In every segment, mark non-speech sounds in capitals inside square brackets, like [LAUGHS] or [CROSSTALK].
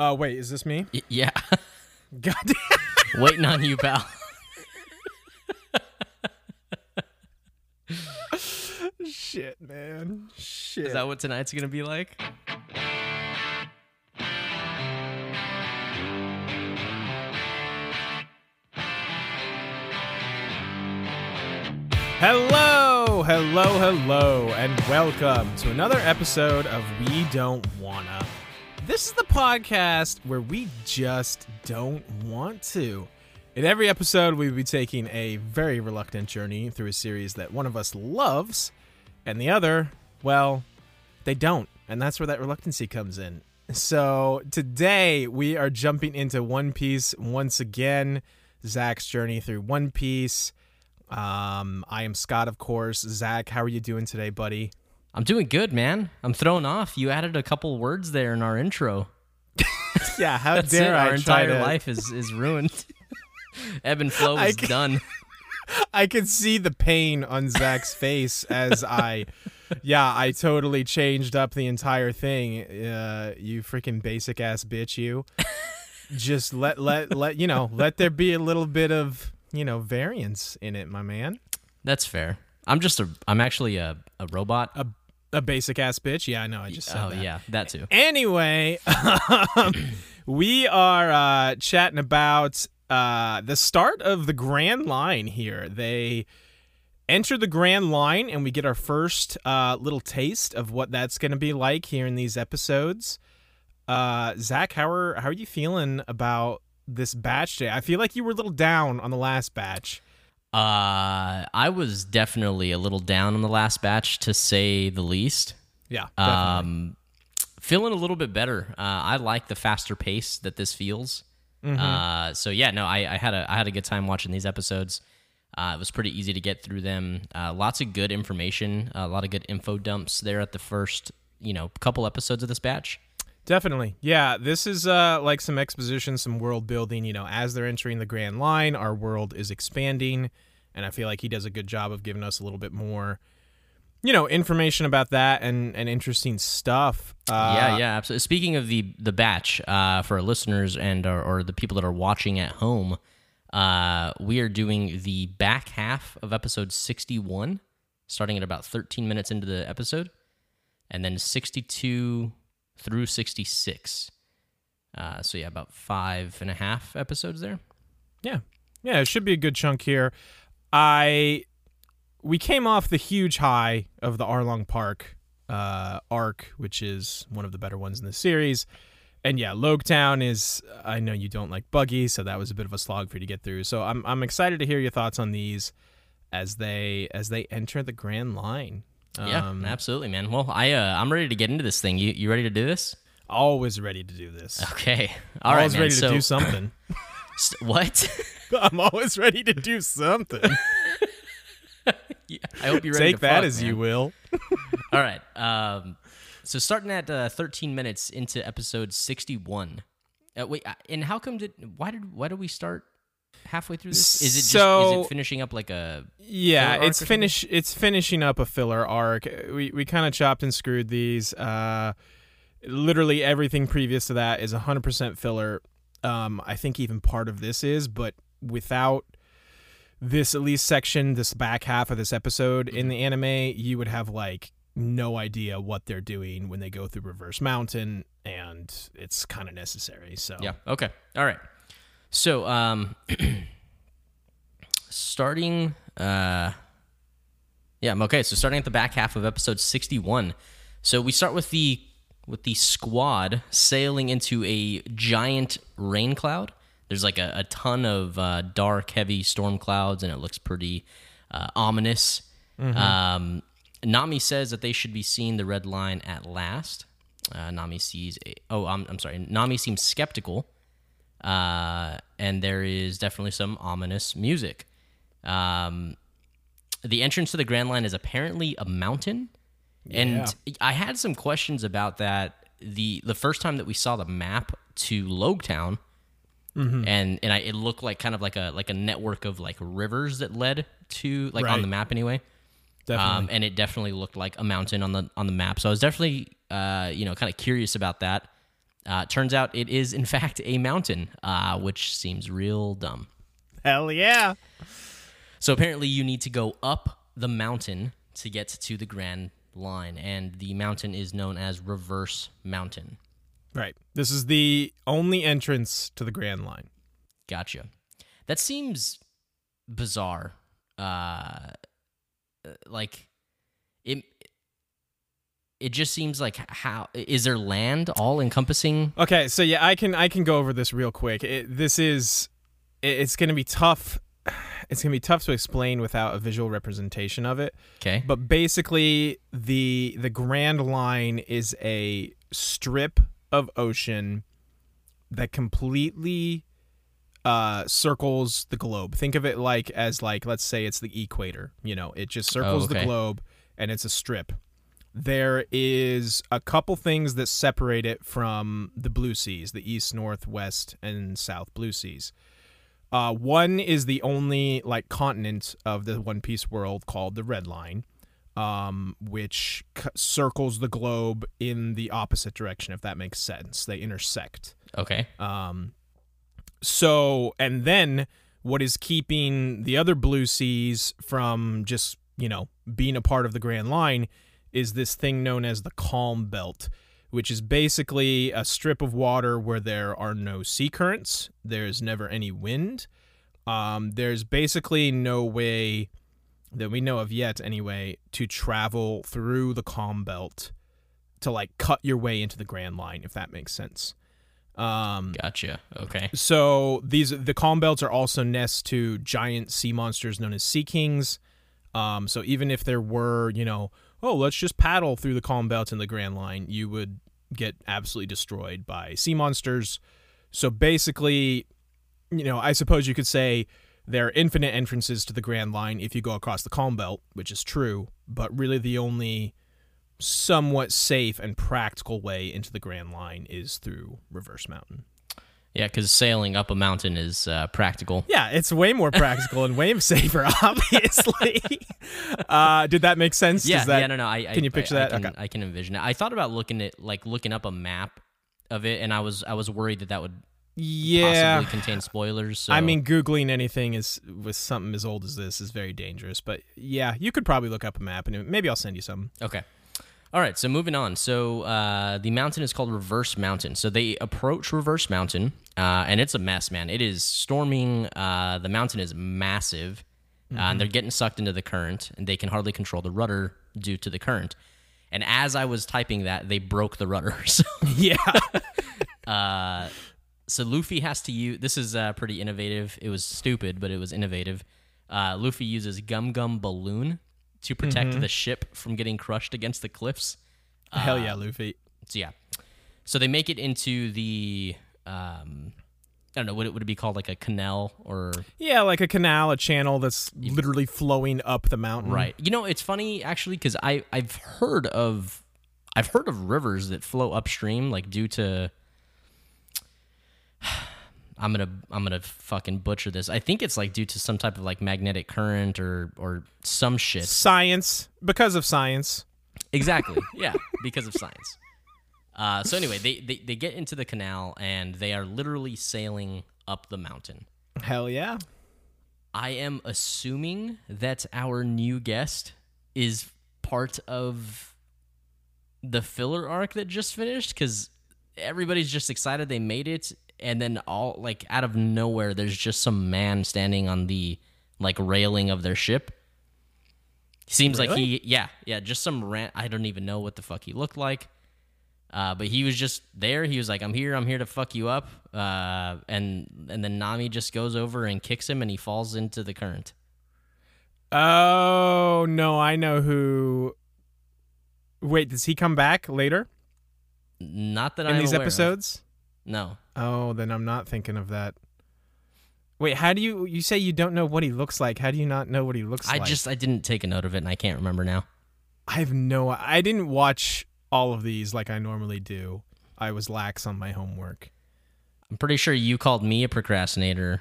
Uh, wait, is this me? Y- yeah. [LAUGHS] God damn. Waiting on you, pal. Shit, man. Shit. Is that what tonight's gonna be like? Hello, hello, hello, and welcome to another episode of We Don't Wanna. This is the podcast where we just don't want to. In every episode, we will be taking a very reluctant journey through a series that one of us loves, and the other, well, they don't. And that's where that reluctancy comes in. So today, we are jumping into One Piece once again. Zach's journey through One Piece. Um, I am Scott, of course. Zach, how are you doing today, buddy? I'm doing good, man. I'm thrown off. You added a couple words there in our intro. [LAUGHS] Yeah, how [LAUGHS] That's dare it. I Our entire to- life is is ruined. [LAUGHS] Ebb and flow is can- done. I could see the pain on Zach's face as I, yeah, I totally changed up the entire thing. Uh, you freaking basic ass bitch, you. Just let let let you know, let there be a little bit of you know variance in it, my man. That's fair. I'm just a. I'm actually a, a robot. A a basic ass bitch. Yeah, I know. I just said oh that. yeah, that too. Anyway, um, [LAUGHS] we are uh, chatting about uh, the start of the Grand Line here. They enter the Grand Line, and we get our first uh, little taste of what that's going to be like here in these episodes. Uh, Zach, how are how are you feeling about this batch today? I feel like you were a little down on the last batch. Uh, I was definitely a little down on the last batch, to say the least. Yeah, definitely. Um, feeling a little bit better. Uh, I like the faster pace that this feels. Uh, so yeah, no, I, I had a I had a good time watching these episodes. Uh, it was pretty easy to get through them. Uh, lots of good information, a lot of good info dumps there at the first, you know, couple episodes of this batch. Definitely. Yeah, this is uh like some exposition, some world building, you know, as they're entering the Grand Line, our world is expanding, and I feel like he does a good job of giving us a little bit more you know, information about that and and interesting stuff. Uh yeah, yeah, absolutely. Speaking of the the batch, uh, for our listeners and or, or the people that are watching at home, uh, we are doing the back half of episode sixty one, starting at about thirteen minutes into the episode, and then sixty two through sixty six. Uh, so yeah, about five and a half episodes there. Yeah. Yeah, it should be a good chunk here. I we came off the huge high of the Arlong Park uh, arc, which is one of the better ones in the series. And yeah, Loguetown is I know you don't like Buggy, so that was a bit of a slog for you to get through. So I'm I'm excited to hear your thoughts on these as they as they enter the Grand Line. Yeah, Um, absolutely, man. Well, I uh, I'm ready to get into this thing. You you ready to do this? always ready to do this. Okay, all right, always man. ready so to do something. [LAUGHS] what? [LAUGHS] [LAUGHS] I'm always ready to do something. [LAUGHS] Yeah, I hope you're ready. Take that fuck, as man. you will. [LAUGHS] All right. Um, so starting at uh, 13 minutes into episode 61. Uh, wait, uh, and how come did why did why did we start halfway through this? Is it just is So- it finishing up like a Yeah, it's finish. It's finishing up a filler arc. We we kind of chopped and screwed these. Uh, literally everything previous to that is hundred percent filler. Um, I think even part of this is, but without this at least section, this back half of this episode in the anime, you would have like no idea what they're doing when they go through Reverse Mountain, and it's kind of necessary. So Yeah. Okay. All right. So, um, [CLEARS THROAT] starting, uh, yeah, okay. So starting at the back half of episode sixty-one. So we start with the with the squad sailing into a giant rain cloud. There's like a, a ton of uh, dark, heavy storm clouds, and it looks pretty uh, ominous. Um, Nami says that they should be seeing the red line at last. Uh, Nami sees a. Oh, I'm, I'm sorry. Nami seems skeptical, uh, and there is definitely some ominous music. Um, the entrance to the Grand Line is apparently a mountain, and I had some questions about that. the The first time that we saw the map to Loguetown, and and I, it looked like kind of like a like a network of like rivers that led to like on the map anyway. definitely. Um, and it definitely looked like a mountain on the on the map. So I was definitely uh, you know kind of curious about that. Uh, turns out it is, in [LAUGHS] fact, a mountain, uh, which seems real dumb. Hell yeah. So apparently, you need to go up the mountain to get to the Grand Line, and the mountain is known as Reverse Mountain. Right. This is the only entrance to the Grand Line. Gotcha. That seems bizarre. Uh, like it. It just seems like how is there land all encompassing? Okay, so yeah, I can I can go over this real quick. It, this is it, it's going to be tough. [SIGHS] It's going to be tough to explain without a visual representation of it. Okay. But basically, the the Grand Line is a strip of ocean that completely uh, circles the globe. Think of it like as like let's say it's the equator. You know, it just circles the okay. globe and it's a strip. There is a couple things that separate it from the blue seas, the east, north, west, and south blue seas. Uh, one is the only like continent of the One Piece world called the Red Line, um, which c- circles the globe in the opposite direction. If that makes sense, they intersect. Okay. Um, so, and then what is keeping the other blue seas from just, you know, being a part of the Grand Line is this thing known as the Calm Belt, which is basically a strip of water where there are no sea currents, there's never any wind. Um, there's basically no way that we know of yet, anyway, to travel through the Calm Belt to like cut your way into the Grand Line, if that makes sense. Um, Gotcha. Okay. so these the calm belts are also nests to giant sea monsters known as sea kings. Um, so even if there were, you know, oh, let's just paddle through the calm belt in the Grand Line, you would get absolutely destroyed by sea monsters. So basically, you know, I suppose you could say there are infinite entrances to the Grand Line if you go across the calm belt, which is true, but really the only somewhat safe and practical way into the Grand Line is through Reverse Mountain. Yeah, because sailing up a mountain is uh, practical. Yeah, it's way more practical and way [LAUGHS] safer, obviously. [LAUGHS] uh, did that make sense? Yeah, that, yeah, no, no. I, I can you picture I, that? I can, Okay. I can envision it. I thought about looking at like looking up a map of it, and I was I was worried that that would Yeah. possibly contain spoilers. So. I mean, Googling anything is with something as old as this is very dangerous. But yeah, you could probably look up a map and maybe I'll send you some. Okay. All right, so moving on. So uh, the mountain is called Reverse Mountain. So they approach Reverse Mountain, uh, and it's a mess, man. It is storming. Uh, the mountain is massive, uh, and they're getting sucked into the current, and they can hardly control the rudder due to the current. And as I was typing that, they broke the rudder. [LAUGHS] So, [LAUGHS] Yeah. [LAUGHS] so Luffy has to use. This is uh, pretty innovative. It was stupid, but it was innovative. Uh, Luffy uses Gum Gum Balloon to protect the ship from getting crushed against the cliffs. Hell yeah, Luffy. So yeah, so they make it into the um, I don't know would it would it be called like a canal or Yeah, like a canal, a channel that's literally flowing up the mountain. right? You know, it's funny actually because I I've heard of I've heard of rivers that flow upstream like due to. [SIGHS] I'm gonna I'm gonna fucking butcher this. I think it's like due to some type of like magnetic current or or some shit. Science. Because of science. Exactly. [LAUGHS] Yeah, because of science. Uh, so anyway, they, they they get into the canal and they are literally sailing up the mountain. Hell yeah. I am assuming that our new guest is part of the filler arc that just finished because everybody's just excited they made it, and then all like out of nowhere, there's just some man standing on the like railing of their ship. Seems like he, yeah, yeah, just some rant. I don't even know what the fuck he looked like. Uh, but he was just there. He was like, "I'm here. I'm here to fuck you up." Uh, and and then Nami just goes over and kicks him, and he falls into the current. Oh, no, I know who. Wait, does he come back later Not that in I'm in these aware of. episodes? No, Oh, then I'm not thinking of that. Wait, how do you you say you don't know what he looks like? How do you not know what he looks I like? I just I didn't take a note of it, and I can't remember now. I have no I didn't watch all of these like I normally do. I was lax on my homework. I'm pretty sure you called me a procrastinator.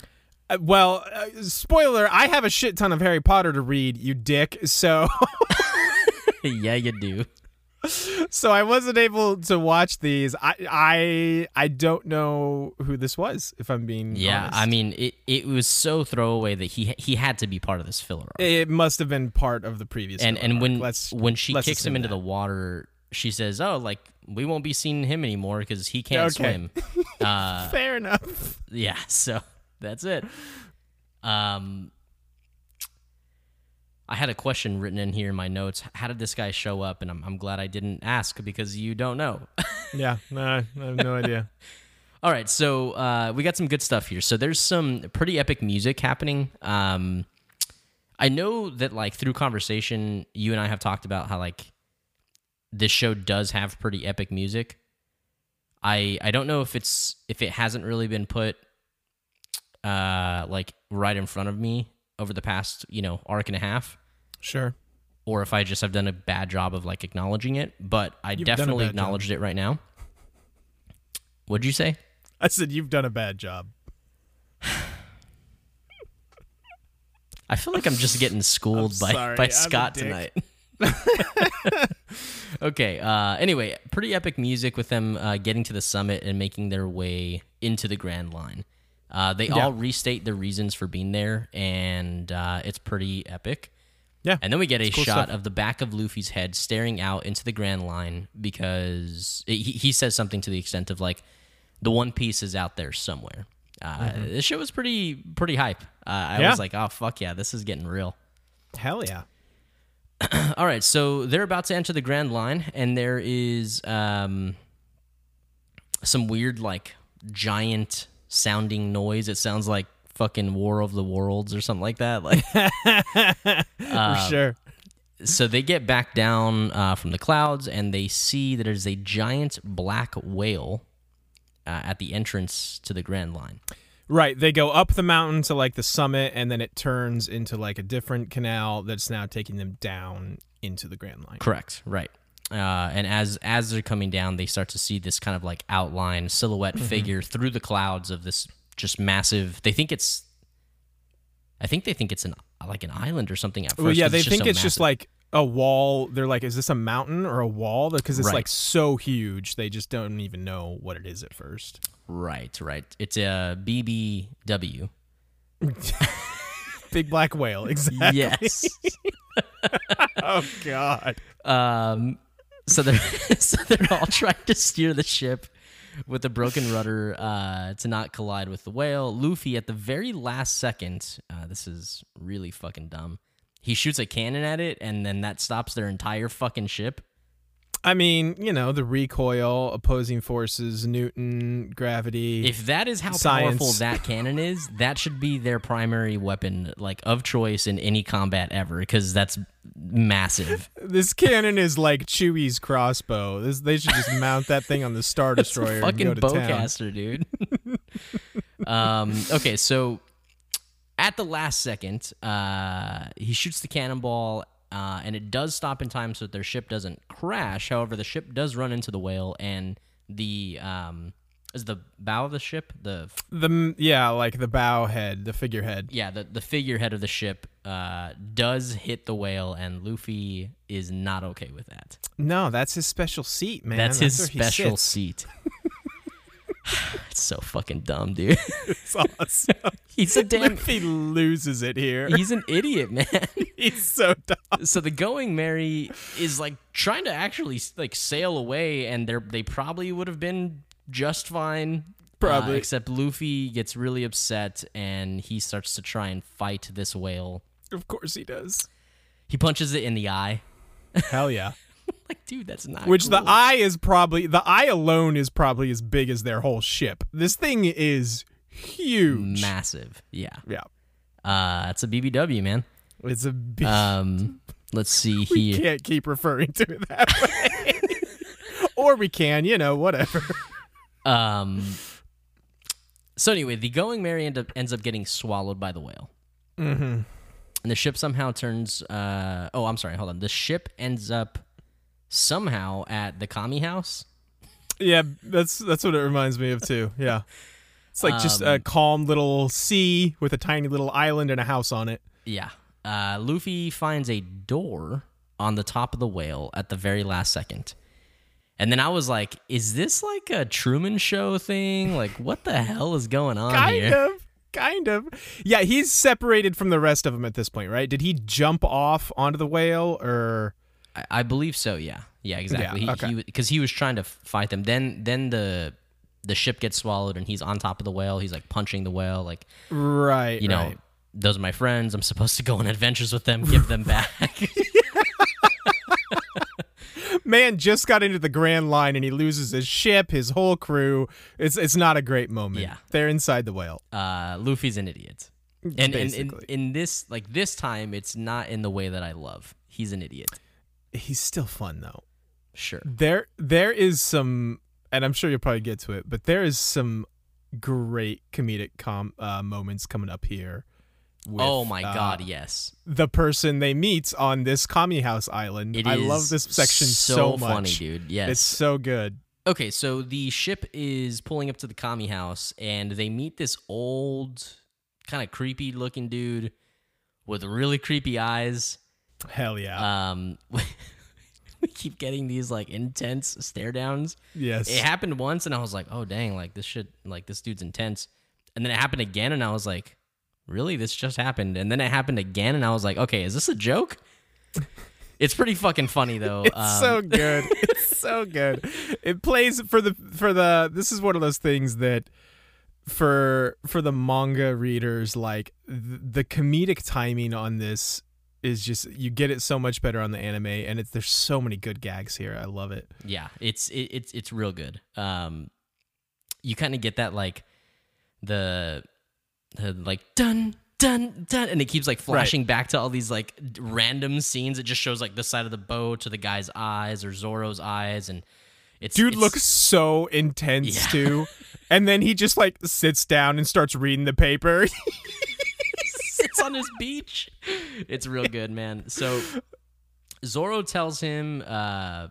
Uh, well, uh, spoiler, I have a shit ton of Harry Potter to read, you dick. So [LAUGHS] [LAUGHS] yeah, you do. So I wasn't able to watch these. I I I don't know who this was. If I'm being Yeah, honest. I mean, it, it was so throwaway that he he had to be part of this filler. arc. it must have been part of the previous. and and arc. when let's when she kicks him into that. the water, she says, "Oh, like we won't be seeing him anymore because he can't Okay. swim." [LAUGHS] uh, fair enough. [LAUGHS] yeah, so that's it. Um, I had a question written in here in my notes. How did this guy show up? And I'm I'm glad I didn't ask because you don't know. [LAUGHS] Yeah, no, I have no idea. [LAUGHS] All right, so uh, we got some good stuff here. So there's some pretty epic music happening. Um, I know that like through conversation, you and I have talked about how like this show does have pretty epic music. I I don't know if it's if it hasn't really been put uh like right in front of me over the past you know arc and a half Sure. or if I just have done a bad job of like acknowledging it but I You've definitely bad job. acknowledged it right now what'd you say I said you've done a bad job. I feel like I'm just getting schooled by by I'm Scott tonight. [LAUGHS] okay. Uh, anyway, pretty epic music with them uh, getting to the summit and making their way into the Grand Line. Uh, they all restate the reasons for being there, and uh, it's pretty epic. Yeah. And then we get a cool shot stuff. of the back of Luffy's head staring out into the Grand Line because he, he says something to the extent of like, the One Piece is out there somewhere. Uh, This show was pretty pretty hype. Uh, I Mm-hmm. Yeah. was like, oh fuck yeah, this is getting real. Hell yeah. [CLEARS THROAT] All right, so they're about to enter the Grand Line, and there is um, some weird, like, giant sounding noise. It sounds like fucking War of the Worlds or something like that. Like, [LAUGHS] Uh, For sure. so they get back down uh, from the clouds, and they see that there's a giant black whale uh, at the entrance to the Grand Line. Right. They go up the mountain to like the summit, and then it turns into like a different canal that's now taking them down into the Grand Line. Correct. Right. Uh, and as as they're coming down, they start to see this kind of like outline silhouette Mm-hmm. figure through the clouds of this just massive. They think it's. I think they think it's an like an island or something at first. Well, yeah, they think so it's just like a wall. They're like, is this a mountain or a wall? Because it's Right. like so huge, they just don't even know what it is at first. right, right. It's a BBW. [LAUGHS] Big black whale, [LAUGHS] exactly. Yes. [LAUGHS] Oh God. Um, so they're [LAUGHS] so they're all [LAUGHS] trying to steer the ship with a broken rudder uh, to not collide with the whale. Luffy, at the very last second, uh, this is really fucking dumb. He shoots a cannon at it, and then that stops their entire fucking ship. I mean, you know, the recoil, opposing forces, Newton, gravity. If that is how Science. powerful that cannon is, that should be their primary weapon, like of choice in any combat ever, because that's massive. this cannon is like Chewie's crossbow. This, they should just mount that thing on the Star [LAUGHS] Destroyer fucking go to town. bowcaster, dude. um, okay, so at the last second, uh, he shoots the cannonball, uh, and it does stop in time so that their ship doesn't crash. However, the ship does run into the whale, and the um, is the bow of the ship the The yeah, like the bow head, the figurehead. yeah the the figurehead of the ship uh, does hit the whale, and Luffy is not okay with that. No, that's his special seat, man. That's his special seat. [SIGHS] it's so fucking dumb, dude. [LAUGHS] It's awesome. [LAUGHS] He's a damn Luffy loses it here. He's an idiot, man. [LAUGHS] He's so dumb. so the going Merry is like trying to actually like sail away, and they they probably would have been just fine. Probably. uh, except Luffy gets really upset and he starts to try and fight this whale. Of course he does. He punches it in the eye. Hell yeah. [LAUGHS] Like, dude, that's not. Which the eye is probably the eye alone is probably as big as their whole ship. This thing is huge. massive. Yeah. yeah. Uh, it's a BBW, man. It's a big Um, let's see [LAUGHS] we here. We can't keep referring to it that way. [LAUGHS] or we can, you know, whatever. Um. So anyway, the going Merry end up, ends up getting swallowed by the whale. Mm-hmm. and the ship somehow turns uh oh i'm sorry hold on the ship ends up somehow at the Kame House Yeah, that's that's what it reminds me of too. Yeah. It's like just a Um, calm little sea with a tiny little island and a house on it. yeah uh luffy finds a door on the top of the whale at the very last second. And then I was like, is this like a Truman Show thing? Like, what the hell is going on kind here? Kind of kind of yeah he's separated from the rest of them at this point right did he jump off onto the whale or I, I believe so. Yeah, yeah, exactly. Yeah, okay. He because he, was trying to fight them. Then then the the ship gets swallowed and he's on top of the whale. He's like punching the whale. Like right you know, right. those are my friends. I'm supposed to go on adventures with them, give them back. [LAUGHS] man just got into the grand line and he loses his ship his whole crew it's it's not a great moment Yeah. they're inside the whale uh, Luffy's an idiot. And, and in, in this like this time, it's not in the way that I love. He's an idiot. He's still fun though Sure. there there is some and i'm sure you'll probably get to it but there is some great comedic com uh, moments coming up here with, oh my uh, god, yes. the person they meet on this Kame House island It i love this section so, so much funny, dude. Yes. it's so good Okay, so the ship is pulling up to the Kame House, and they meet this old, kind of creepy looking dude with really creepy eyes. Hell yeah Um, [LAUGHS] we keep getting these like intense stare downs. yes It happened once, and I was like, "Oh dang! Like this shit, like this dude's intense." And then it happened again, and I was like, "Really? This just happened?" And then it happened again, and I was like, "Okay, is this a joke?" [LAUGHS] It's pretty fucking funny though. [LAUGHS] It's Um, so good. It's so good. It plays for the for the this is one of those things that for for the manga readers like th- the comedic timing on this is just you get it so much better on the anime and it's there's so many good gags here. I love it. Yeah, it's it, it's it's real good. Um, you kind of get that like the the like dun dun dun, and it keeps like flashing back to all these like random scenes. It just shows like the side of the bow to the guy's eyes or Zoro's eyes, and it's Dude it's- looks so intense Yeah. too. [LAUGHS] And then he just like sits down and starts reading the paper. [LAUGHS] He sits on his beach. It's real good, man. So Zoro tells him, uh,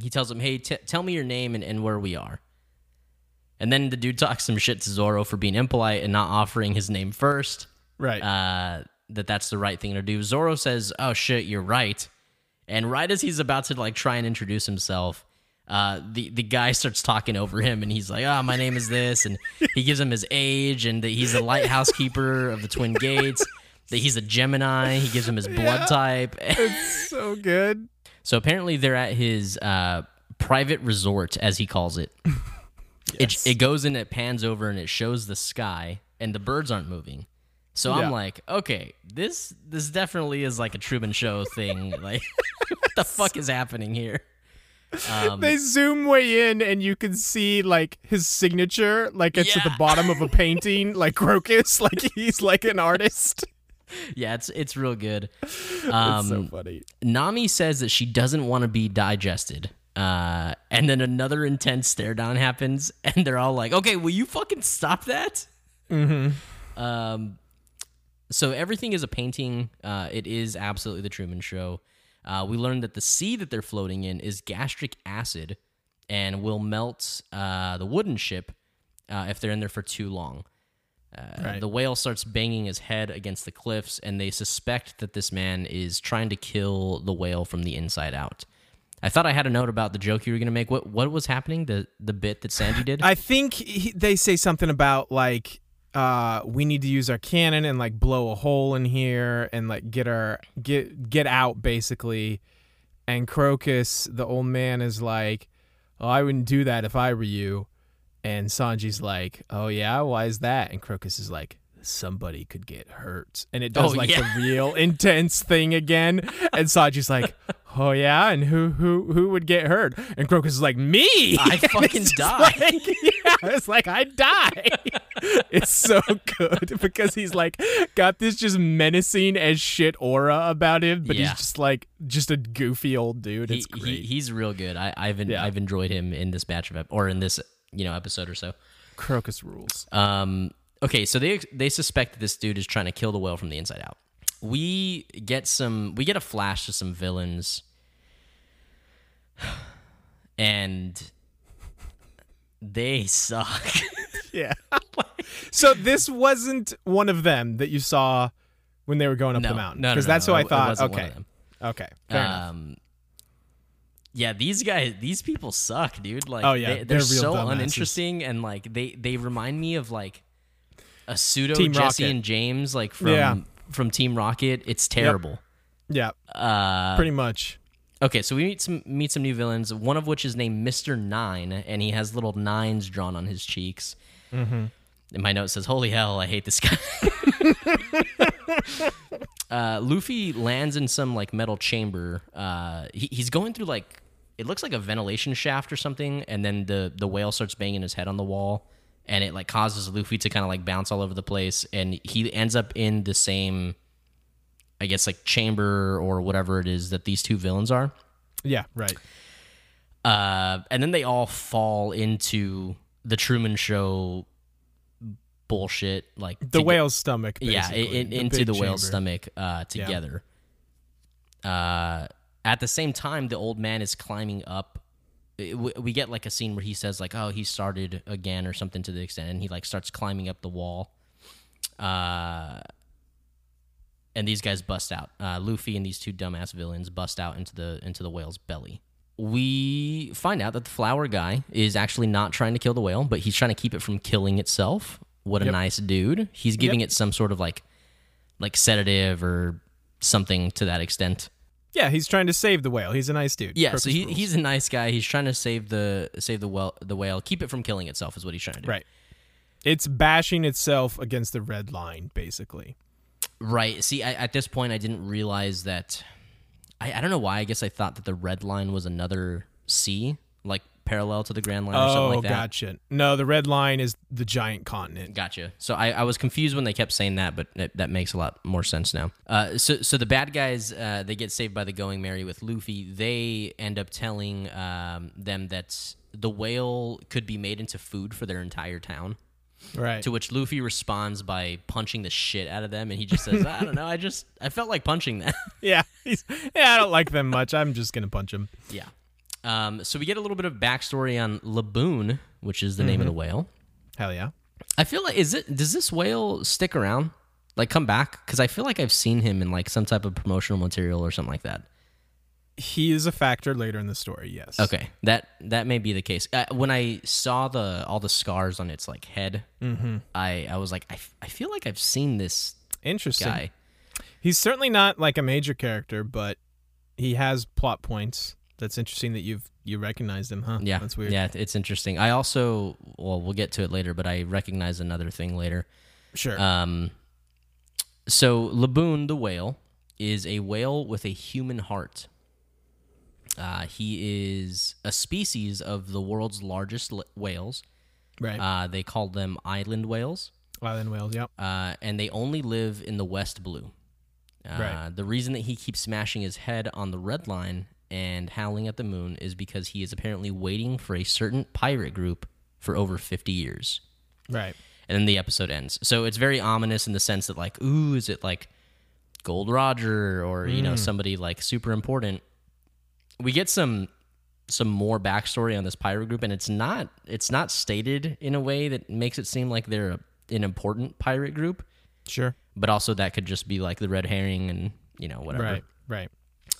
he tells him, "Hey, t- tell me your name and, and where we are." And then the dude talks some shit to Zoro for being impolite and not offering his name first. right. Uh, that that's the right thing to do. Zoro says, "Oh shit, you're right." And right as he's about to like try and introduce himself, uh, the the guy starts talking over him, and he's like, "Ah, my name is this," and he gives him his age, and that he's the lighthouse keeper of the Twin Gates. That he's a Gemini. He gives him his [LAUGHS] blood Yeah. type. it's so good. [LAUGHS] so apparently, they're at his uh, private resort, as he calls it. [LAUGHS] Yes. It it goes and it pans over and it shows the sky, and the birds aren't moving. So Yeah. I'm like, okay, this this definitely is like a Truman Show thing. Like, what the fuck is happening here? Um, they zoom way in and you can see like his signature like it's at the bottom of a painting like crocus like he's like an artist [LAUGHS] yeah, it's it's real good. [LAUGHS] it's Um, so funny Nami says that she doesn't want to be digested. Uh, and then another intense stare down happens, [LAUGHS] and they're all like, "Okay, will you fucking stop that?" Mm-hmm. Um, so everything is a painting. Uh, it is absolutely the Truman Show. Uh, we learned that the sea that they're floating in is gastric acid, and will melt uh, the wooden ship uh, if they're in there for too long. Uh, Right. The whale starts banging his head against the cliffs, and they suspect that this man is trying to kill the whale from the inside out. I thought I had a note about the joke you were going to make. What what was happening? The the bit that Sanji did. i think he, they say something about like uh we need to use our cannon and like blow a hole in here and like get our get get out basically and crocus the old man is like oh i wouldn't do that if i were you and sanji's like oh yeah why is that and crocus is like somebody could get hurt and it does Oh, like yeah. the real [LAUGHS] intense thing again and sanji's like oh yeah and who who who would get hurt and crocus is like me I [LAUGHS] fucking die. like- [LAUGHS] yeah, it's like I die. it's so good because he's like got this just menacing as shit aura about him, but Yeah. he's just like just a goofy old dude. he, It's he great. he's real good. I, I've en- Yeah. I've enjoyed him in this batch of ep- or in this you know episode or so. Crocus rules. Um, okay, so they they suspect that this dude is trying to kill the whale from the inside out. We get some we get a flash to some villains, [SIGHS] and they suck. [LAUGHS] Yeah. so this wasn't one of them that you saw when they were going up no, the mountain no, no, because no, that's no, who I thought. okay. Okay. Fair enough. Yeah, these guys, these people suck, dude. Like, Oh, yeah, they, they're they're, so dumbasses. uninteresting, and like they they remind me of like a pseudo Team Jesse Rocket. and James, like from Yeah. from Team Rocket. It's terrible. Yeah. Uh, Pretty much. okay, so we meet some meet some new villains. One of which is named Mister Nine, and he has little nines drawn on his cheeks. Mm-hmm. And my note says, "Holy hell, I hate this guy." [LAUGHS] [LAUGHS] uh, Luffy lands in some like metal chamber. Uh, he, he's going through like it looks like a ventilation shaft or something, and then the the whale starts banging his head on the wall, and it like causes Luffy to kind of like bounce all over the place, and he ends up in the same, I guess like chamber or whatever it is that these two villains are. Yeah. Right. Uh, and then they all fall into the Truman Show bullshit, like The whale's stomach. yeah, The into the whale's stomach uh, together. Uh, at the same time, the old man is climbing up. we get like a scene where he says like, "Oh, he started again" or something to the extent, and he like starts climbing up the wall. Uh, and these guys bust out. Uh, Luffy and these two dumbass villains bust out into the into the whale's belly. We find out that the flower guy is actually not trying to kill the whale, but he's trying to keep it from killing itself. What a Yep. nice dude! He's giving it some sort of like like sedative or something to that extent. Yeah, he's trying to save the whale. He's a nice dude. Yeah, so he, rules. he's a nice guy. He's trying to save the save the whale, the whale, keep it from killing itself is what he's trying to do. right. It's bashing itself against the red line, basically. Right. See, I, at this point, I didn't realize that. I, I don't know why. I guess I thought that the red line was another sea, like parallel to the Grand Line or something Oh, like that. gotcha. No, the red line is the giant continent. Gotcha. So I, I was confused when they kept saying that, but it, that makes a lot more sense now. Uh, so so the bad guys uh, they get saved by the Going Merry with Luffy. They end up telling um, them that the whale could be made into food for their entire town. Right. To which Luffy responds by punching the shit out of them, and he just says, "I don't know. I just I felt like punching them." [LAUGHS] yeah. He's, yeah, I don't like them much. I'm just gonna punch him. yeah. Um, so we get a little bit of backstory on Laboon, which is the name of the whale. Hell yeah. I feel like is it does this whale stick around? Like come back? Because I feel like I've seen him in like some type of promotional material or something like that. He is a factor later in the story. Yes. Okay, that that may be the case. Uh, when I saw the all the scars on its like head, I I was like, I, f- I feel like I've seen this Interesting. guy. He's certainly not like a major character, but he has plot points. That's interesting that you've you recognized him, huh? Yeah, That's weird. Yeah, it's interesting. I also well, we'll get to it later, but I recognize another thing later. Sure. Um, so Laboon the whale is a whale with a human heart. Uh, he is a species of the world's largest l- whales. right. Uh, they call them island whales, Island whales. Yep. uh, and they only live in the West Blue. Uh, Right. The reason that he keeps smashing his head on the red line and howling at the moon is because he is apparently waiting for a certain pirate group for over 50 years Right. and then the episode ends. So it's very ominous in the sense that like, ooh, is it like Gold Roger or you know somebody like super important? We get some some more backstory on this pirate group, and it's not it's not stated in a way that makes it seem like they're a, an important pirate group, Sure. but also that could just be like the red herring and you know whatever. Right. Right.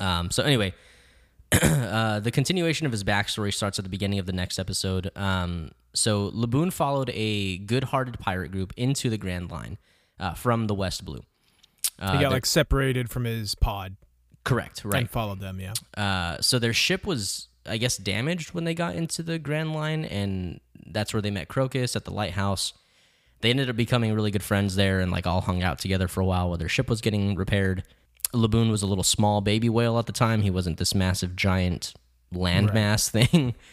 Um, so anyway, [CLEARS THROAT] uh, the continuation of his backstory starts at the beginning of the next episode. Um, so Laboon followed a good-hearted pirate group into the Grand Line uh, from the West Blue. Uh, He got like separated from his pod correct, right? and followed them. Yeah. Uh, so their ship was, I guess, damaged when they got into the Grand Line, and that's where they met Crocus at the lighthouse. They ended up becoming really good friends there, and like all hung out together for a while while their ship was getting repaired. Laboon was a little small baby whale at the time. He wasn't this massive giant landmass thing. [LAUGHS]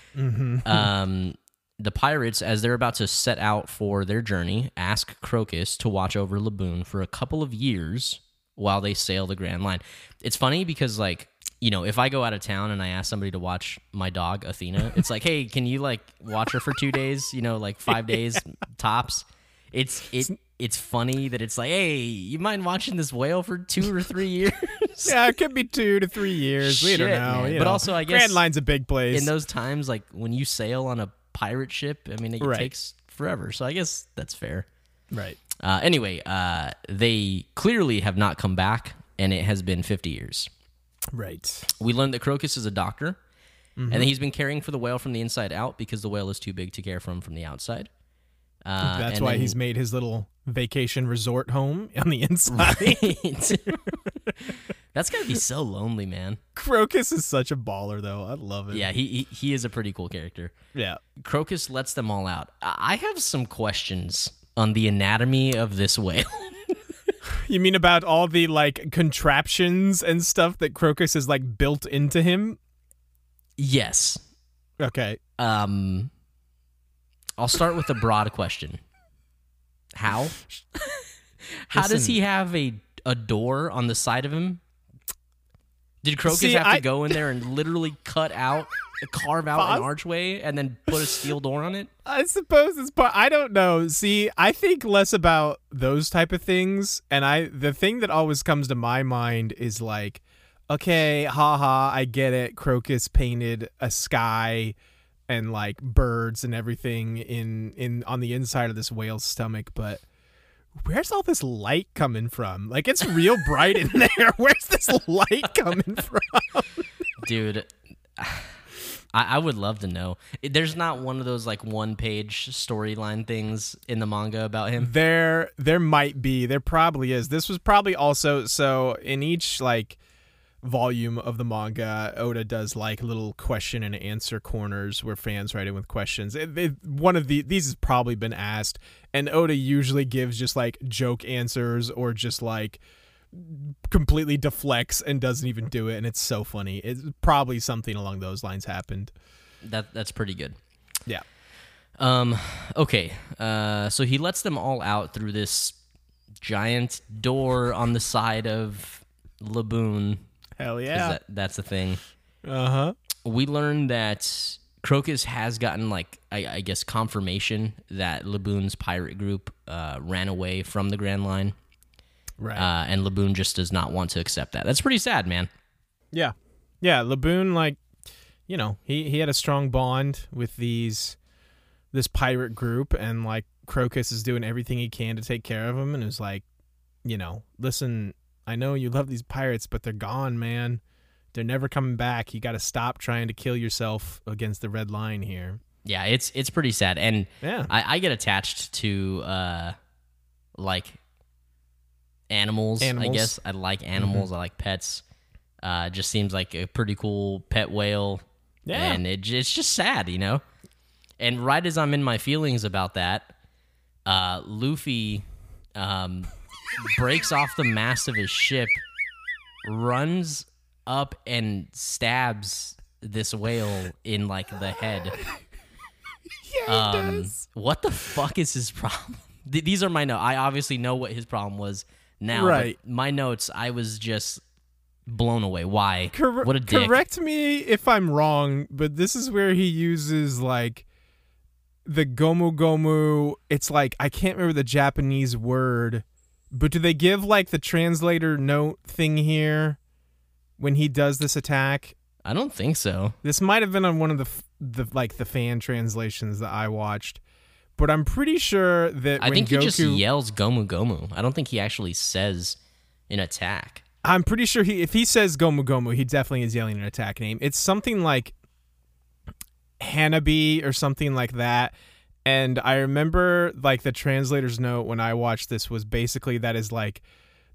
Um, the pirates, as they're about to set out for their journey, ask Crocus to watch over Laboon for a couple of years while they sail the Grand Line. It's funny because, like, you know, if I go out of town and I ask somebody to watch my dog Athena, it's like, hey, can you like watch her for two days? You know, like five [LAUGHS] days tops. It's it it's funny that it's like, hey, you mind watching this whale for two or three [LAUGHS] years? Yeah, it could be two to three years. we don't Shit, know. But know. also, I guess Grand Line's a big place. in those times, like when you sail on a pirate ship, I mean, it Right. takes forever. So I guess that's fair. right. Uh, anyway, uh, they clearly have not come back, and it has been 50 years. Right. We learned that Crocus is a doctor, Mm-hmm. and that he's been caring for the whale from the inside out because the whale is too big to care from from the outside. Uh, That's why then- he's made his little vacation resort home on the [LAUGHS] inside. [LAUGHS] That's gotta be so lonely, man. Crocus is such a baller, though. I love it. Yeah, he, he he is a pretty cool character. Yeah. Crocus lets them all out. I I have some questions on the anatomy of this whale. [LAUGHS] You mean about all the like contraptions and stuff that Crocus has like built into him? yes. Okay. Um, I'll start with a broad question. How? [LAUGHS] How does he have a a door on the side of him? Did Crocus See, have to I- go in [LAUGHS] there and literally cut out, carve out an archway, and then put a steel door on it? [LAUGHS] I suppose it's part. I don't know. See, I think less about those type of things, and I the thing that always comes to my mind is like, okay, haha, I get it. Crocus painted a sky and like birds and everything in in on the inside of this whale's stomach, but where's all this light coming from? Like it's real bright in [LAUGHS] there. Where's this light coming from? Dude, [SIGHS] I, I would love to know. There's not one of those like one page storyline things in the manga about him. There there might be. There probably is. This was probably also so in each like volume of the manga, Oda does like little question and answer corners where fans write in with questions. It, it- one of the these has probably been asked, and Oda usually gives just like joke answers or just like completely deflects and doesn't even do it, and it's so funny. It's probably something along those lines happened. That that's pretty good. Yeah. Um. Okay. Uh. So he lets them all out through this giant door on the side of Laboon. Hell yeah. That, that's the thing. Uh huh. We learned that Crocus has gotten like I, I guess confirmation that Laboon's pirate group uh, ran away from the Grand Line, Right. uh, and Laboon just does not want to accept that. That's pretty sad, man. Yeah. Yeah, Laboon like you know, he he had a strong bond with these this pirate group and like Crocus is doing everything he can to take care of him and is like, you know, listen, I know you love these pirates, but they're gone, man. They're never coming back. You got to stop trying to kill yourself against the red line here. Yeah, it's it's pretty sad, and Yeah. I, I get attached to uh, like animals, I Animals. Mm-hmm. guess I like animals. I like pets. Uh, it just seems like a pretty cool pet whale. Yeah. and it, it's just sad, you know. And right as I'm in my feelings about that, uh, Luffy um, breaks off the mast of his ship, runs up and stabs this whale in like the head. [LAUGHS] yeah, Um, what the fuck is his problem? [LAUGHS] Th- These are my notes. I obviously know what his problem was now. Right. my notes, I was just blown away. Why? Cor- what a dick. Correct me if I'm wrong, but this is where he uses like the gomu gomu. It's like I can't remember the Japanese word, but do they give like the translator note thing here when he does this attack? I don't think so. This might have been on one of the the like the fan translations that I watched, but I'm pretty sure that I think Goku, he just yells "Gomu Gomu." I don't think he actually says an attack. I'm pretty sure he if he says Gomu Gomu, he definitely is yelling an attack name. It's something like Hanabi or something like that. And I remember like the translator's note when I watched this was basically that is like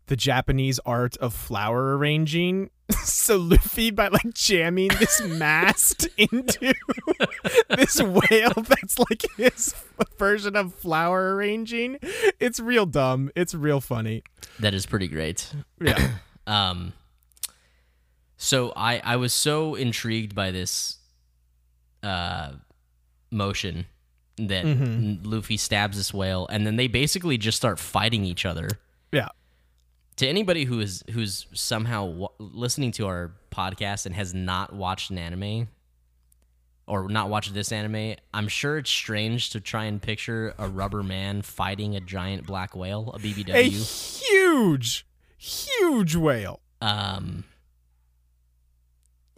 the Japanese art of flower arranging. [LAUGHS] so Luffy by like jamming this [LAUGHS] mast into this whale that's like his version of flower arranging. It's real dumb. It's real funny. That is pretty great. Yeah. [COUGHS] Um, so I I was so intrigued by this uh motion that Mm-hmm. Luffy stabs this whale, and then they basically just start fighting each other. yeah. To anybody who is who's somehow w- listening to our podcast and has not watched an anime or not watched this anime, I'm sure it's strange to try and picture a rubber man fighting a giant black whale, a BBW. a huge, huge whale. um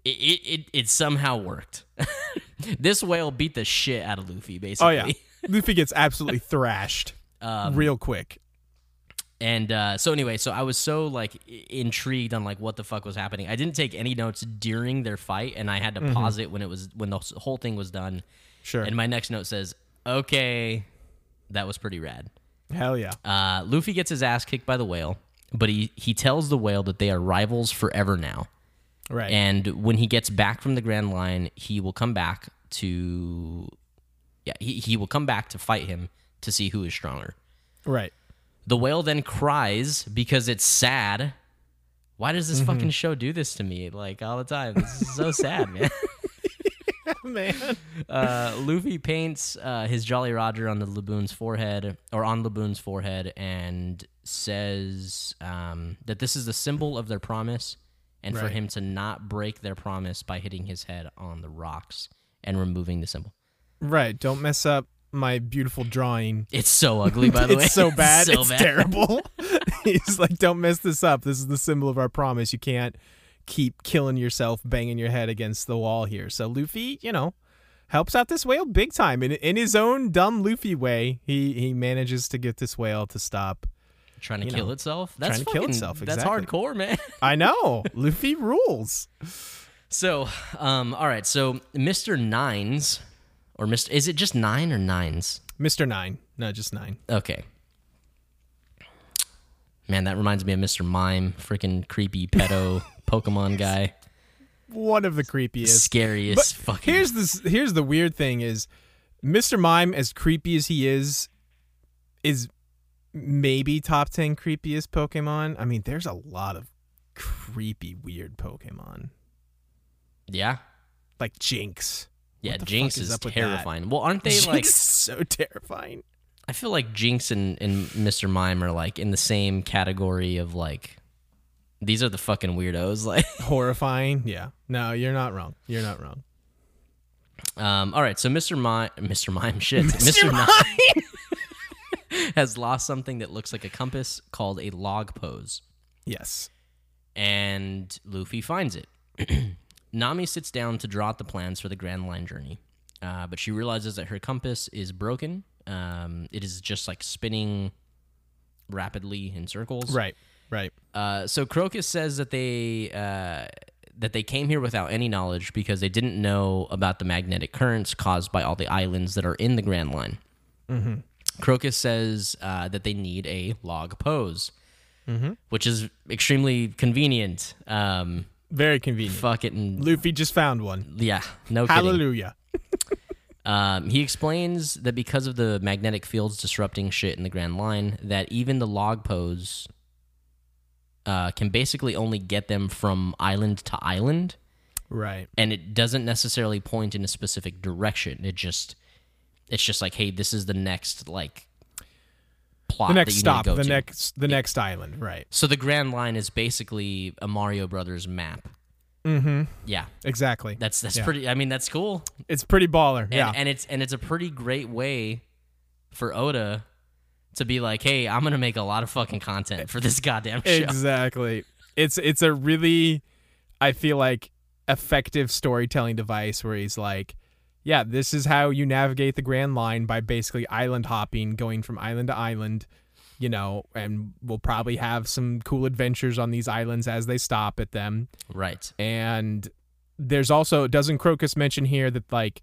it it, it, it somehow worked. [LAUGHS] [LAUGHS] this whale beat the shit out of Luffy, basically. Oh yeah, [LAUGHS] Luffy gets absolutely [LAUGHS] thrashed Um, real quick. And uh, so anyway, so I was so like intrigued on like what the fuck was happening. I didn't take any notes during their fight, and I had to pause it when it was when the whole thing was done. Sure. And my next note says, "Okay, that was pretty rad." Hell yeah. Uh, Luffy gets his ass kicked by the whale, but he he tells the whale that they are rivals forever now. Right. And when he gets back from the Grand Line, he will come back to yeah, he, he will come back to fight him to see who is stronger. right. The whale then cries because it's sad. Why does Mm-hmm. this fucking show do this to me like all the time? This is so sad, man. [LAUGHS] [LAUGHS] Man. Uh, Luffy paints uh, his Jolly Roger on the Laboon's forehead, or on Laboon's forehead, and says um, that this is the symbol of their promise, and for him to not break their promise by hitting his head on the rocks and removing the symbol. Right. Don't mess up my beautiful drawing. It's so ugly, by [LAUGHS] the way. [LAUGHS] it's so bad. so it's bad. [LAUGHS] terrible. He's like, don't mess this up. This is the symbol of our promise. You can't keep killing yourself, banging your head against the wall here. So Luffy, you know, helps out this whale big time in in his own dumb Luffy way. He he manages to get this whale to stop. Trying to You kill know, itself. That's trying to kill fucking- itself, That's hardcore, man. [LAUGHS] I know Luffy rules. So, um, all right. So, Mister Nines, or Mister, is it just nine or nines? Mister Nine, no, just nine. Okay. Man, that reminds me of Mr. Mime, freaking creepy pedo [LAUGHS] Pokemon guy. One of the creepiest. Scariest But fucking. here's this. Here's the weird thing: is Mr. Mime, as creepy as he is, is maybe top ten creepiest Pokemon. I mean, there's a lot of creepy, weird Pokemon yeah. like Jynx. Yeah, Jynx is is, up with that? terrifying. Well, aren't they Jynx like is so terrifying. I feel like Jynx and, and Mr. Mime are like in the same category of like these are the fucking weirdos. [LAUGHS] Like Horrifying. Yeah. No, you're not wrong. You're not wrong. um all right, so Mr. Mime Mr. Mime shit. [LAUGHS] Mr. Mime [LAUGHS] has lost something that looks like a compass called a log pose. Yes. and Luffy finds it. [CLEARS THROAT] Nami sits down to draw out the plans for the Grand Line journey, uh, but she realizes that her compass is broken. Um, it is just like spinning rapidly in circles. Right. Right. Uh, so Crocus says that they uh, that they came here without any knowledge because they didn't know about the magnetic currents caused by all the islands that are in the Grand Line. Crocus says uh, that they need a log pose, which is extremely convenient. Um, Very convenient. fuck it and Luffy just found one. yeah, no. Hallelujah. [LAUGHS] Um, he explains that because of the magnetic fields disrupting shit in the Grand Line, that even the log pose uh, can basically only get them from island to island, Right. and it doesn't necessarily point in a specific direction. It just it's just like, hey, this is the next like plot. The that next you stop. Need to go The to. next. The next island. Right. So the Grand Line is basically a Mario Brothers map. Mm-hmm. Yeah, Exactly. that's that's Yeah. pretty. I mean, that's cool. It's pretty baller. and, yeah. and it's and it's a pretty great way for Oda to be like, hey, I'm gonna make a lot of fucking content for this goddamn show. Exactly. It's it's a really I feel like effective storytelling device where he's like, yeah, this is how you navigate the Grand Line by basically island hopping, going from island to island, you know, and we'll probably have some cool adventures on these islands as they stop at them. Right. And there's also doesn't Crocus mention here that like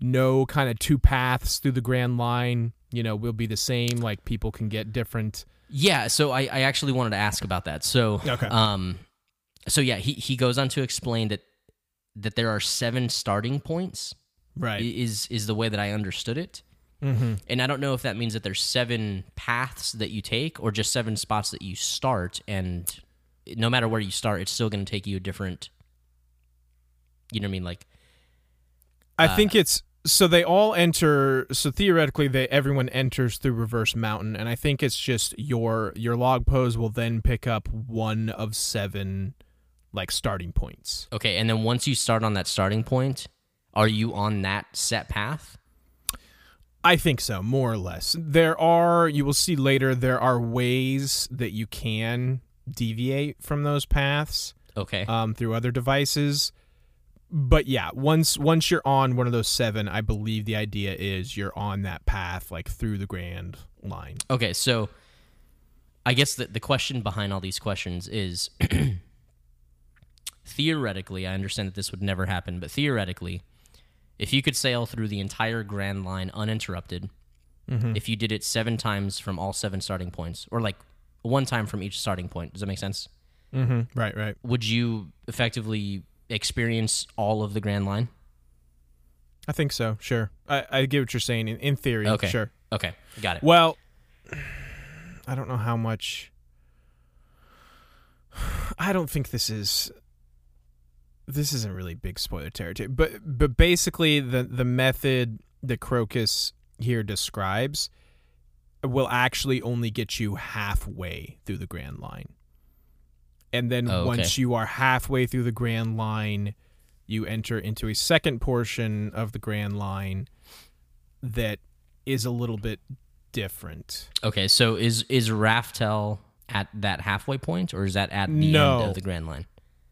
no kind of two paths through the Grand Line, you know, will be the same. Like people can get different. Yeah. So I, I actually wanted to ask about that. So Okay. um, so yeah, he he goes on to explain that that there are seven starting points. Right. Is is the way that I understood it. mm-hmm. And I don't know if that means that there's seven paths that you take or just seven spots that you start. And no matter where you start, it's still going to take you a different, you know what I mean? Like, I Uh, think it's so they all enter. So theoretically, they everyone enters through Reverse Mountain, and I think it's just your your log pose will then pick up one of seven like starting points. okay. And then once you start on that starting point, are you on that set path? I think so, more or less. There are you will see later. There are ways that you can deviate from those paths Okay. um, through other devices. But yeah, once once you're on one of those seven, I believe the idea is you're on that path like through the Grand Line. okay. So I guess the the question behind all these questions is [CLEARS THROAT] theoretically, I understand that this would never happen, but theoretically, if you could sail through the entire Grand Line uninterrupted, if you did it seven times from all seven starting points, or like one time from each starting point, does that make sense? Mm-hmm. Right, right. Would you effectively experience all of the Grand Line? I think so. Sure. I, I get what you're saying. In, in theory, Okay. sure. Okay, got it. Well, [SIGHS] I don't know how much. [SIGHS] I don't think this is. This isn't really big spoiler territory, but but basically the the method that Crocus here describes will actually only get you halfway through the Grand Line, and then Oh, okay. once you are halfway through the Grand Line, you enter into a second portion of the Grand Line that is a little bit different. Okay, so is is Raftel at that halfway point, or is that at the No. end of the Grand Line?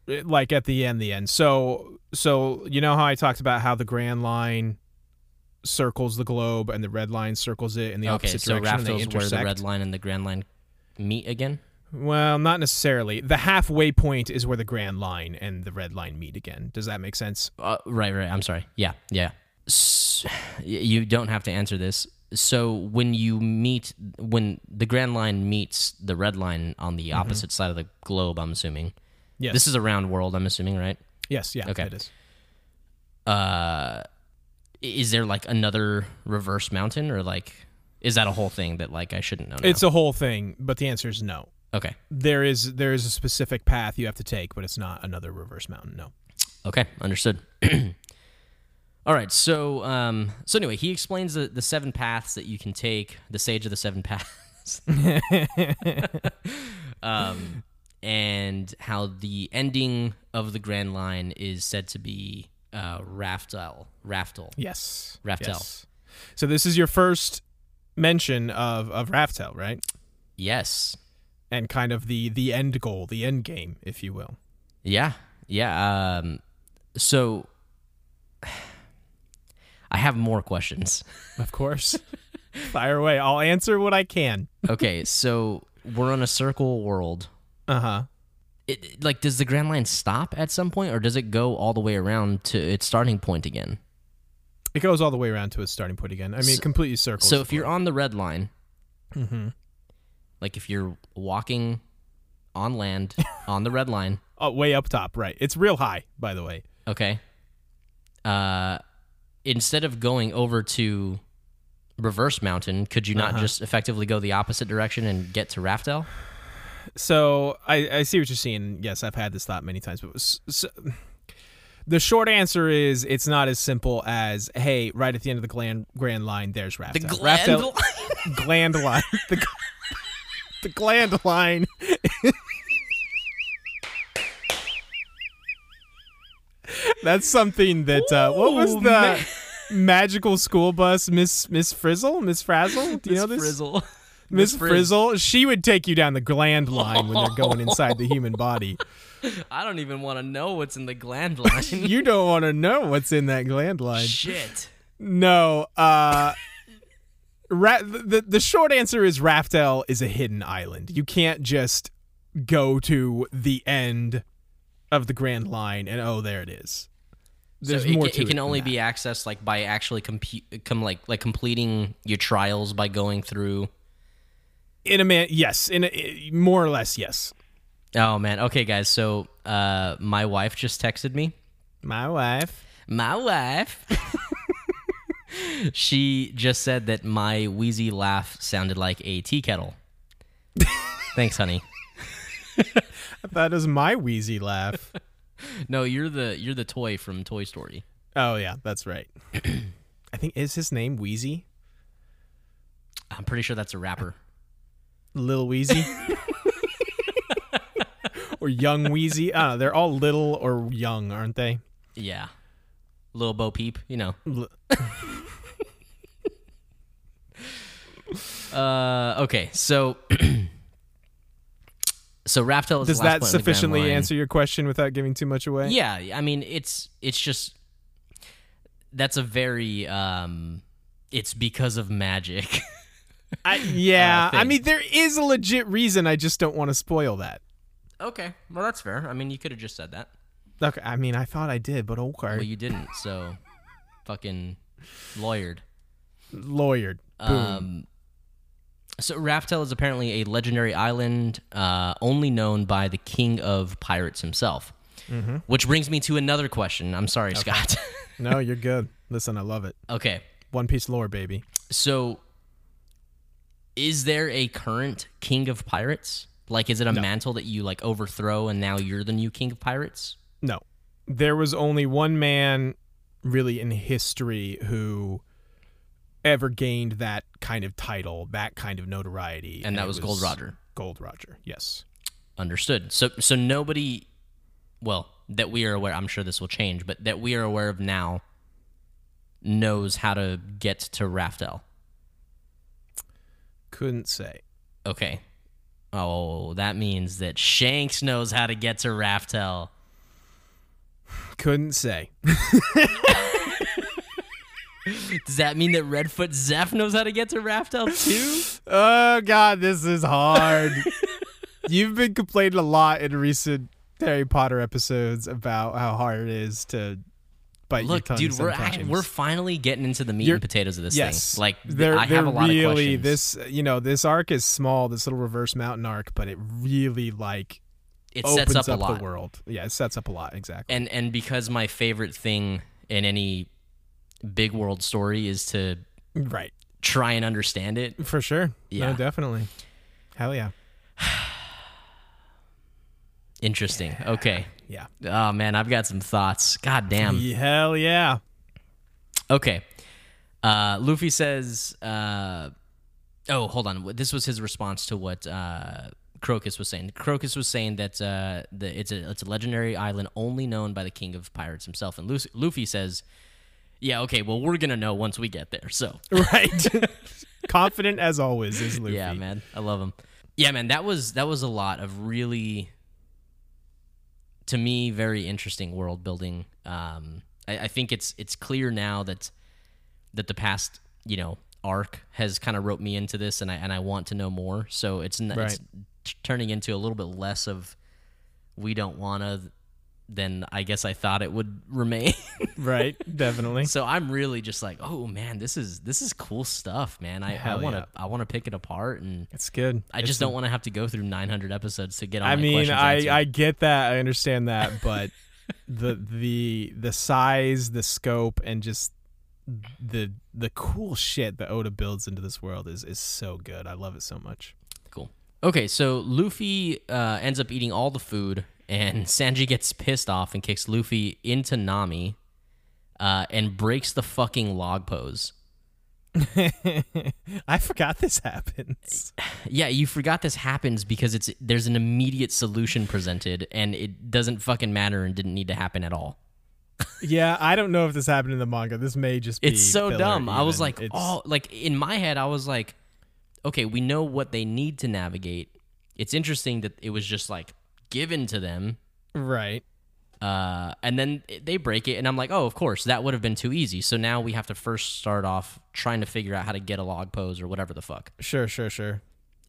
Like at the end the end so so you know how i talked about how the grand line circles the globe and the red line circles it in the okay, opposite so direction and they Raftel's where the red line and the Grand Line meet again. well not necessarily the halfway point is where the grand line and the red line meet again does that make sense Uh, right, right. I'm sorry. Yeah, yeah. S- y- you don't have to answer this. So when you meet, when the Grand Line meets the red line on the opposite side of the globe, I'm assuming. Yes This is a round world, I'm assuming, right? yes yeah Okay. it is Uh, is there like another reverse mountain, or like is that a whole thing that like I shouldn't know? Now? it's a whole thing but the answer is no okay. there is there is a specific path you have to take but it's not another reverse mountain no Okay, understood. [CLEARS THROAT] All right, so um, so anyway, he explains the, the seven paths that you can take, the sage of the seven paths, [LAUGHS] [LAUGHS] um, and how the ending of the Grand Line is said to be uh, Raftel. Raftel. yes Raftel. yes. so this is your first mention of of raftel right Yes. and kind of the the end goal, the end game, if you will. Yeah. Yeah. Um, so [SIGHS] I have more questions. Of course. [LAUGHS] Fire away. I'll answer what I can. Okay, so we're on a circle world. Uh huh. it, like does the grand line stop at some point or does it go all the way around to its starting point again It goes all the way around to its starting point again. I mean, So- it completely circles. so if you're on the red line hmm like if you're walking on land [LAUGHS] on the red line oh, way up top, right? It's real high, by the way. okay uh instead of going over to reverse mountain could you not Uh-huh. just effectively go the opposite direction and get to raftel So I, I see what you're saying. Yes, I've had this thought many times, but s s the short answer is it's not as simple as hey, right at the end of the gland grand line, there's the Raftel. gland [LAUGHS] Raftel- gland line. The, the gland line. [LAUGHS] That's something that uh, what was the ma- magical school bus Miss Miss Frizzle Miss Frazzle? Do you know this? frizzle Miss Frizzle, she would take you down the gland line when they're going inside the human body. [LAUGHS] i don't even want to know what's in the gland line [LAUGHS] You don't want to [LAUGHS] know what's in that gland line. shit No, uh Ra- the the short answer is Raftel is a hidden island. You can't just go to the end of the Grand Line and oh, there it is. There's so it more can, to it can only be accessed like by actually compu- come like like completing your trials by going through in a man. Yes, in a, more or less. Yes, oh man okay guys so uh my wife just texted me my wife. my wife she just said that my wheezy laugh sounded like a tea kettle thanks honey [LAUGHS] That is my wheezy laugh. no you're the you're the toy from toy story oh yeah, that's right. [CLEARS THROAT] I think is his name Wheezy, i'm pretty sure that's a rapper Lil Wheezy, or Young Wheezy. I don't know. They're all little or young, aren't they? yeah little bo peep you know L- [LAUGHS] uh okay so [CLEARS THROAT] so raftel is Does that sufficiently answer your question without giving too much away? Yeah, I mean it's it's just that's a very um it's because of magic. [LAUGHS] I, [LAUGHS] yeah, Uh, I mean there is a legit reason. I just don't want to spoil that. Okay, well that's fair. I mean, you could have just said that. Okay, I mean I thought I did, but okay, Well, you didn't. So, fucking lawyered. lawyered. Boom. Um, so Raftel is apparently a legendary island, uh, only known by the king of pirates himself. Mm-hmm. Which brings me to another question. I'm sorry, Scott. [LAUGHS] no, you're good. Listen, I love it. okay, One Piece lore, baby. so is there a current king of pirates? Like, is it a mantle that you like overthrow, and now you're the new king of pirates? No, there was only one man really in history who ever gained that kind of title, that kind of notoriety, And that it was Gold Roger. Gold Roger, yes. Understood. So, so nobody, well, that we are aware. I'm sure this will change, but that we are aware of now knows how to get to Raftel. Couldn't say. Okay. Oh, that means that Shanks knows how to get to Raftel. Couldn't say. [LAUGHS] Does that mean that Redfoot Zeff knows how to get to Raftel too? [LAUGHS] Oh God, this is hard. [LAUGHS] You've been complaining a lot in recent Harry Potter episodes about how hard it is to bite Look, dude, we're act- sometimes. we're finally getting into the meat You're- and potatoes of this yes, thing. Like, they're, I have a lot really of questions. this. You know, this arc is small, this little reverse mountain arc, but it really like it opens sets up, a lot. the world. Yeah, it sets up a lot exactly. and and because my favorite thing in any big world story is to right, try and understand it. for sure. Yeah. no, definitely. Hell yeah, [SIGHS] Interesting. Okay. Yeah. Oh man, I've got some thoughts. God damn. Hell yeah. Okay. Uh, Luffy says, uh, "Oh, hold on. This was his response to what uh, Crocus was saying. Crocus was saying that uh, the, it's a it's a legendary island only known by the king of pirates himself. And Lucy, Luffy says, "Yeah, okay. Well, we're gonna know once we get there." So, Right. [LAUGHS] Confident as always is Luffy. yeah, man, I love him. Yeah, man, that was that was a lot of really, to me, very interesting world building. Um, I, I think it's it's clear now that that the past you know arc has kind of roped me into this, and I and I want to know more. So it's, n- it's t- turning into a little bit less of we don't wanna than I guess I thought it would remain. [LAUGHS] Right. Definitely. so I'm really just like, oh man, this is this is cool stuff, man. I, I want to yeah. I want to pick it apart and. It's good. I It's just don't want to have to go through 900 episodes to get all I mean, I answered. I get that. I understand that, [LAUGHS] but the the the size, the scope, and just the the cool shit that Oda builds into this world is is so good. I love it so much. cool. Okay, so Luffy uh, ends up eating all the food, and Sanji gets pissed off and kicks Luffy into Nami, uh, and breaks the fucking log pose. [LAUGHS] I forgot this happens. Yeah, you forgot this happens because it's there's an immediate solution presented, and it doesn't fucking matter and didn't need to happen at all. yeah, I don't know if this happened in the manga. This may just be It's so dumb. I was like, It's- oh, like in my head, I was like, okay, we know what they need to navigate. It's interesting that it was just like given to them, right. uh, and then they break it, and I'm like, oh, of course, that would have been too easy. So now we have to first start off trying to figure out how to get a log pose or whatever the fuck. Sure, sure, sure.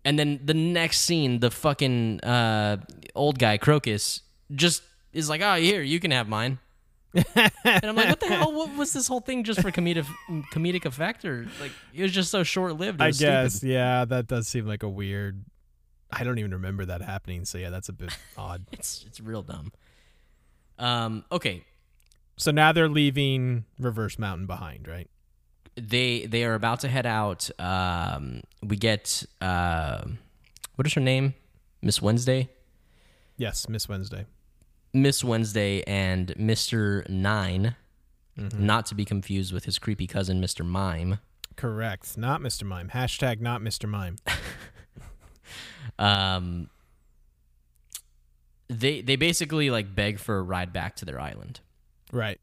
And then the next scene, the fucking uh, old guy Crocus just is like, oh, here, you can have mine. and I'm like, what the hell? What was this whole thing just for comedic comedic effect, or like it was just so short lived? I guess, yeah, that does seem like a weird. I don't even remember that happening. So yeah, that's a bit [LAUGHS] odd. it's it's real dumb. Um. Okay. So now they're leaving Reverse Mountain behind, right? They they are about to head out. Um. We get uh, what is her name? Miss Wednesday. Yes, Miss Wednesday. Miss Wednesday and Mister 9 Mm-hmm. not to be confused with his creepy cousin Mister Mime. Correct. Not Mr. Mime. Hashtag not Mr. Mime. [LAUGHS] Um. They they basically like beg for a ride back to their island. right.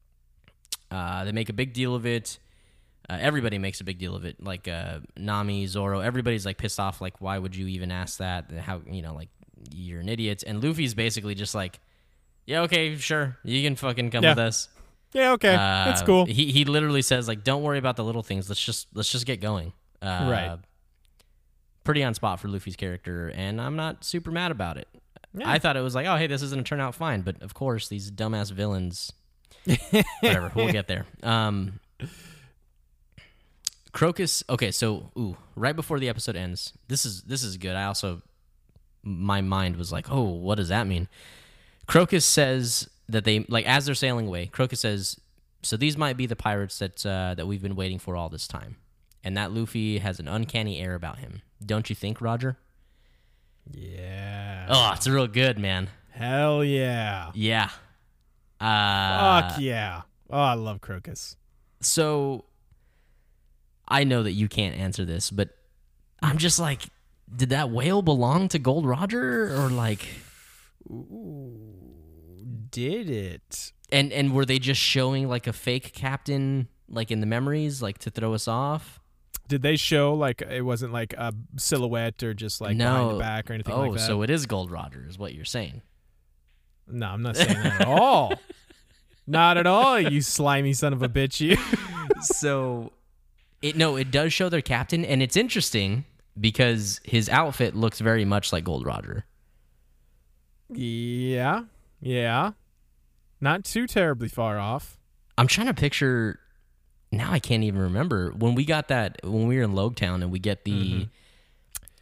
Uh, they make a big deal of it. Uh, everybody makes a big deal of it. Like uh, Nami, Zoro, everybody's like pissed off. Like, why would you even ask that? How you know, like you're an idiot. And Luffy's basically just like, yeah, okay, sure, you can fucking come Yeah. with us. Yeah, okay. Uh, That's cool. He he literally says like, don't worry about the little things. Let's just let's just get going. Uh, Right. Pretty on spot for Luffy's character, and I'm not super mad about it. Yeah. I thought it was like, oh, hey, this is going to turn out fine, but of course, these dumbass villains. [LAUGHS] Whatever, we'll get there. Um, Crocus. Okay, so ooh, right before the episode ends, this is this is good. I also, my mind was like, oh, what does that mean? Crocus says that they like as they're sailing away. Crocus says, so these might be the pirates that uh, that we've been waiting for all this time, and that Luffy has an uncanny air about him. Don't you think, Roger? Yeah. Oh, it's real good, man. Hell yeah. Yeah. Uh, Fuck yeah. Oh, I love Crocus. So I know that you can't answer this, but I'm just like, did that whale belong to Gold Roger or like Did it? and and were they just showing like a fake captain like in the memories like to throw us off? Did they show like it wasn't like a silhouette or just like behind the back or anything oh, like that? so it is Gold Roger is what you're saying. no, I'm not saying that at all. [LAUGHS] Not at all, you slimy son of a bitch. You. [LAUGHS] so it no, it does show their captain and it's interesting because his outfit looks very much like Gold Roger. yeah. Yeah. Not too terribly far off. I'm trying to picture. Now I can't even remember when we got that when we were in Loguetown and we get the mm-hmm.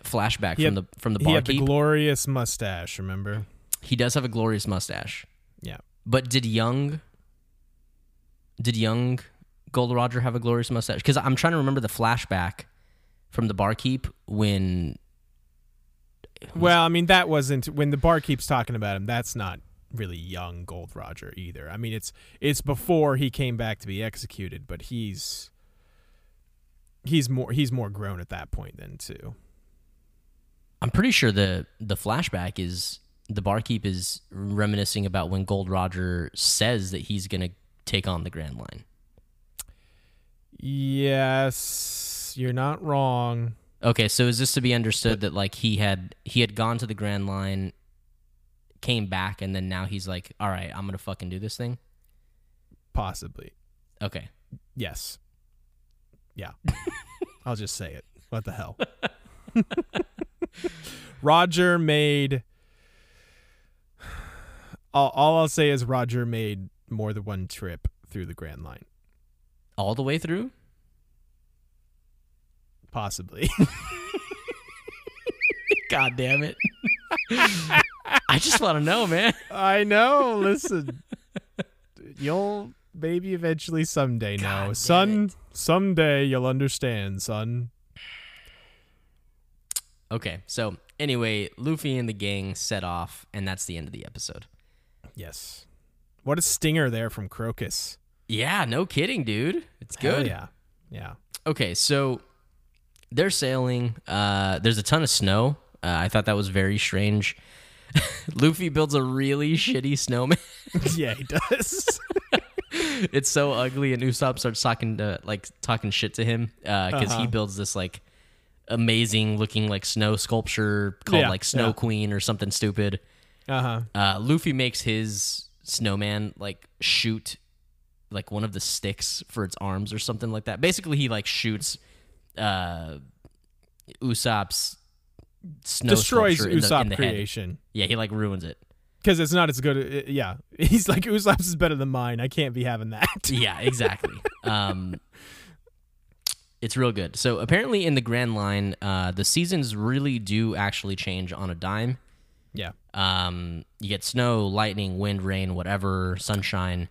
flashback He from had- the from the barkeep. He had the glorious mustache, remember? he does have a glorious mustache, Yeah. but did young did young Gold Roger have a glorious mustache? Because I'm trying to remember the flashback from the barkeep when Well, I mean, that wasn't when the bar keeps talking about him. That's not really young Gold Roger either. I mean, it's it's before he came back to be executed, but he's he's more he's more grown at that point then too. I'm pretty sure the the flashback is the barkeep is reminiscing about when Gold Roger says that he's gonna take on the Grand Line. Yes, you're not wrong. Okay, so is this to be understood that like he had he had gone to the Grand Line, came back, and then now he's like, all right, I'm gonna fucking do this thing. Possibly. Okay, Yes. Yeah. [LAUGHS] I'll just say it. What the hell? [LAUGHS] Roger made all, all I'll say is Roger made more than one trip through the Grand Line. all the way through. Possibly. [LAUGHS] God damn it! I just want to know, man. [LAUGHS] I know. Listen, you'll maybe eventually someday God know. Son, it. someday you'll understand, son. Okay, so anyway, Luffy and the gang set off, and that's the end of the episode. Yes. What a stinger there from Crocus. Yeah, no kidding, dude. It's Hell good. yeah. Yeah. Okay, so they're sailing. Uh, there's a ton of snow. Uh, I thought that was very strange. [LAUGHS] Luffy builds a really shitty snowman. [LAUGHS] yeah, he does. [LAUGHS] it's so ugly, and Usopp starts talking to like talking shit to him because he Uh-huh. builds this like amazing looking like snow sculpture called Yeah, like Snow yeah. Queen or something stupid. Uh huh. Uh, Luffy makes his snowman like shoot like one of the sticks for its arms or something like that. Basically, he like shoots uh, Usopp's snow Destroys sculpture in the, in Usopp the head. creation. Yeah, he like ruins it. Because it's not as good. uh, yeah. [LAUGHS] He's like, Usopp's is better than mine. I can't be having that. [LAUGHS] Yeah, exactly. um, it's real good. So apparently, in the Grand Line, uh, the seasons really do actually change on a dime. yeah. Um, you get snow, lightning, wind, rain, whatever, sunshine.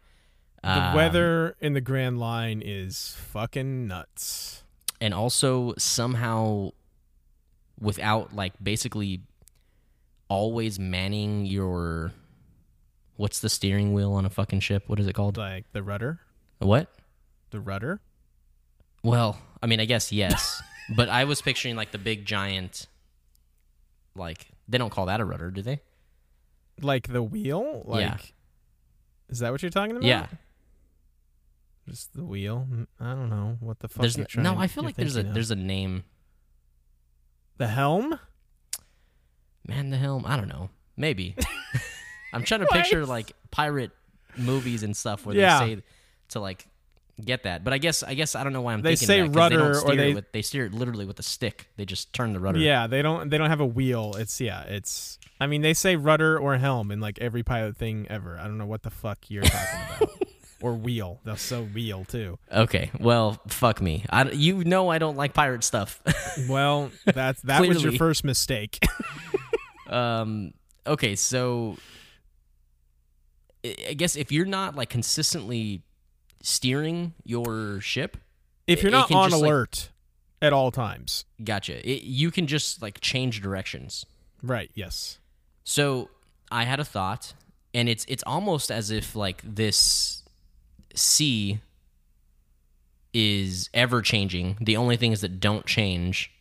The Um, weather in the Grand Line is fucking nuts. and also somehow without like basically always manning your what's the steering wheel on a fucking ship what is it called Like the rudder. what The rudder? well i mean i guess yes [LAUGHS] but i was picturing like the big giant like they don't call that a rudder do they Like the wheel? Like, Yeah. Is that what you're talking about? yeah Just the wheel? I don't know. What the fuck? there's you're n- no i feel like there's a of. there's a name The helm? man the helm i don't know maybe [LAUGHS] i'm trying to picture like pirate movies and stuff where Yeah. they say to like get that. But I guess I guess I don't know why I'm They thinking say that, 'cause they rudder, don't or steer they- it with, they steer it literally with a stick. They just turn the rudder. Yeah, they don't they don't have a wheel. It's yeah, it's I mean they say rudder or helm in like every pilot thing ever. I don't know what the fuck you're talking about. [LAUGHS] or wheel. They'll say wheel too. Okay. Well, fuck me. I, you know I don't like pirate stuff. [LAUGHS] Well, that's that was your first mistake. [LAUGHS] um. Okay. So, I guess if you're not like consistently steering your ship, if you're not on just, like- alert at all times. gotcha. It, you can just like change directions. Right, yes. So I had a thought, and it's it's almost as if like this sea is ever changing. The only things that don't change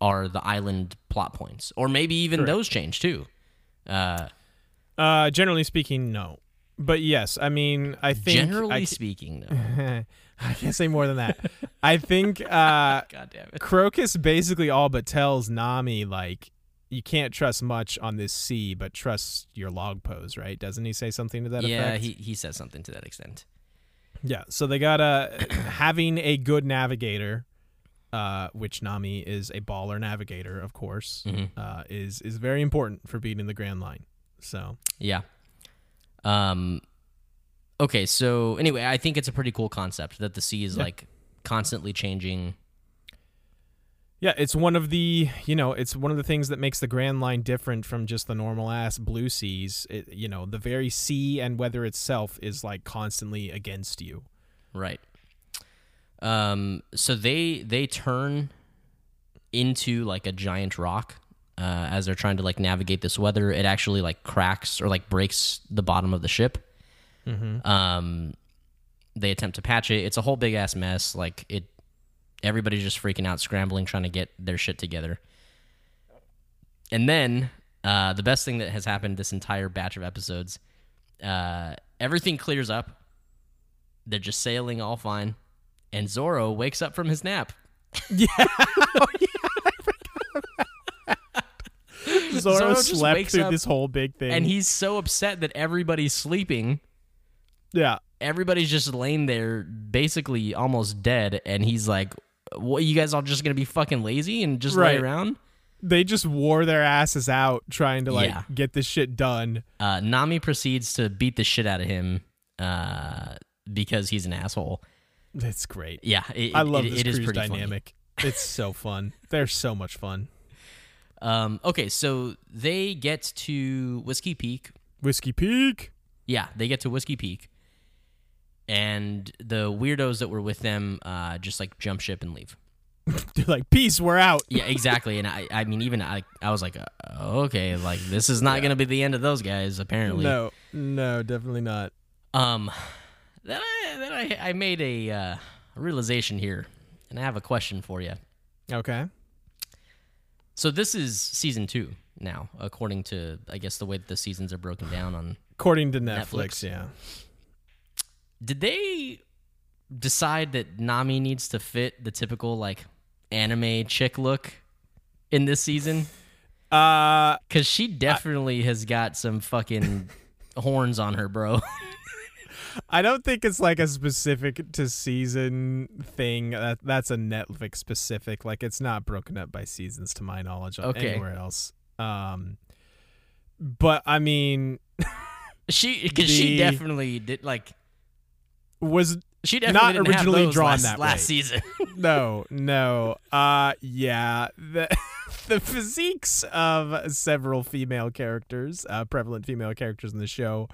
are the island plot points, or maybe even Correct. those change too. Uh, Uh generally speaking, no. But yes, I mean I think generally I, speaking, though. [LAUGHS] I can't say more than that. I think [LAUGHS] uh God damn it. Crocus basically all but tells Nami like you can't trust much on this sea, but trust your log pose, right? Doesn't he say something to that Yeah, effect? Yeah, he he says something to that extent. Yeah. So they gotta [CLEARS THROAT] having a good navigator, uh, which Nami is a baller navigator, of course, Mhm. uh, is is very important for beating the Grand Line. So Yeah. Um. Okay, so anyway, I think it's a pretty cool concept that the sea is Yeah. like constantly changing. Yeah, it's one of the you know it's one of the things that makes the Grand Line different from just the normal ass blue seas. It, you know, the very sea and weather itself is like constantly against you. Right. Um. So they they turn into like a giant rock uh, as they're trying to like navigate this weather. It actually like cracks or like breaks the bottom of the ship. Mm-hmm. Um. They attempt to patch it. It's a whole big ass mess. Like it. Everybody's just freaking out, scrambling, trying to get their shit together. And then uh, the best thing that has happened this entire batch of episodes, uh, everything clears up. They're just sailing all fine, and Zoro wakes up from his nap. [LAUGHS] Yeah. Zoro, Zoro slept through this whole big thing. And he's so upset that everybody's sleeping. yeah. Everybody's just laying there, basically almost dead. And he's like, "What? You guys all just gonna be fucking lazy and just lay around?" They just wore their asses out trying to like Yeah. get this shit done. Uh, Nami proceeds to beat the shit out of him uh, because he's an asshole. That's great. Yeah, it, I love it, this it is cruise pretty funny. dynamic. It's so [LAUGHS] fun. They're so much fun. Um, okay, so they get to Whiskey Peak. Whiskey Peak. Yeah, they get to Whiskey Peak, and the weirdos that were with them uh, just like jump ship and leave. [LAUGHS] They're like, peace, we're out. Yeah, exactly. And I, I mean, even I, I was like, uh, okay, like this is not gonna be the end of those guys. Apparently, No, no, definitely not. Um, then I, then I, I made a uh, realization here, and I have a question for you. Okay. So this is season two now, according to I guess the way that the seasons are broken down on. According to Netflix, Netflix. yeah. Did they decide that Nami needs to fit the typical like anime chick look in this season? Uh, Because she definitely has got some fucking [LAUGHS] horns on her, bro. I don't think it's like a specific to season thing. That that's a Netflix specific. Like it's not broken up by seasons, to my knowledge, Okay. anywhere else. Um, but I mean, [LAUGHS] she because she definitely did like was she Not originally drawn last, that last way. season. [LAUGHS] no, no. Uh, yeah. The [LAUGHS] the physiques of several female characters, uh, prevalent female characters in the show,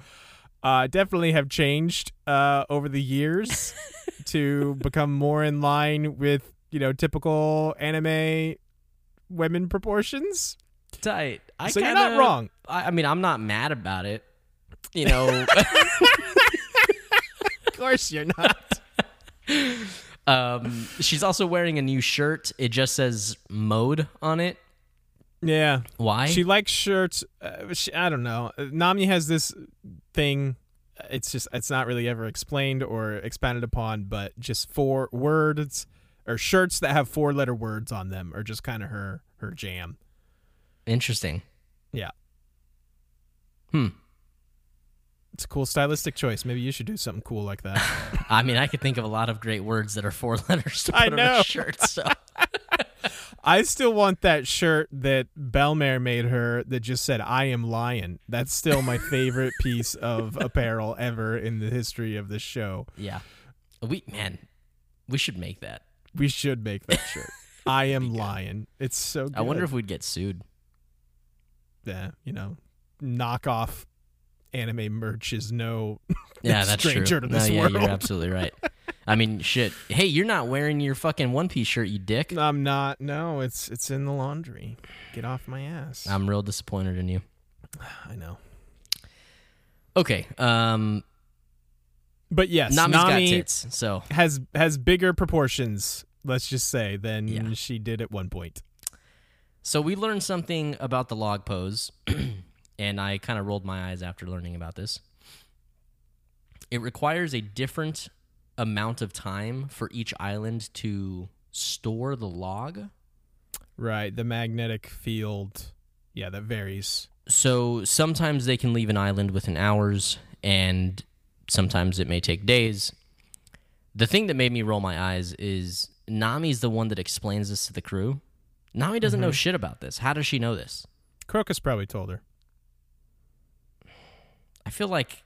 uh, definitely have changed uh over the years [LAUGHS] to become more in line with you know typical anime women proportions. Tight. I so kinda, you're not wrong. I, I mean, I'm not mad about it. You know, course you're not. [LAUGHS] um, she's also wearing a new shirt. It just says "mode" on it. yeah. Why? She likes shirts. Uh, she, I don't know. Uh, Nami has this thing. uh, It's just it's not really ever explained or expanded upon, but just four words or shirts that have four letter words on them are just kind of her her jam. Interesting. Yeah. Hmm. It's a cool stylistic choice. Maybe you should do something cool like that. [LAUGHS] I mean, I could think of a lot of great words that are four [LAUGHS] letters to put I on know. a shirt. So [LAUGHS] I still want that shirt that Bell-mère made her that just said "I am lion." That's still my favorite piece of apparel ever in the history of this show. yeah, we man, we should make that. We should make that shirt. I am lion. It's so good. I wonder if we'd get sued. yeah, you know, knockoff anime merch is no Yeah, [LAUGHS] that's stranger true. to this no, yeah, world. you're absolutely right. [LAUGHS] I mean, shit. Hey, you're not wearing your fucking one piece shirt, you dick. I'm not. No, it's it's in the laundry. Get off my ass. I'm real disappointed in you. [SIGHS] I know. Okay, um, But yes, Nami's got Nami tits, so has has bigger proportions. Let's just say than Yeah. she did at one point. So we learned something about the log pose, [CLEARS THROAT] and I kind of rolled my eyes after learning about this. It requires a different amount of time for each island to store the log. Right, the magnetic field. Yeah, that varies. So sometimes they can leave an island within hours, and sometimes it may take days. The thing that made me roll my eyes is Nami's the one that explains this to the crew. Nami doesn't know mm-hmm. shit about this. How does she know this? Crocus probably told her. I feel like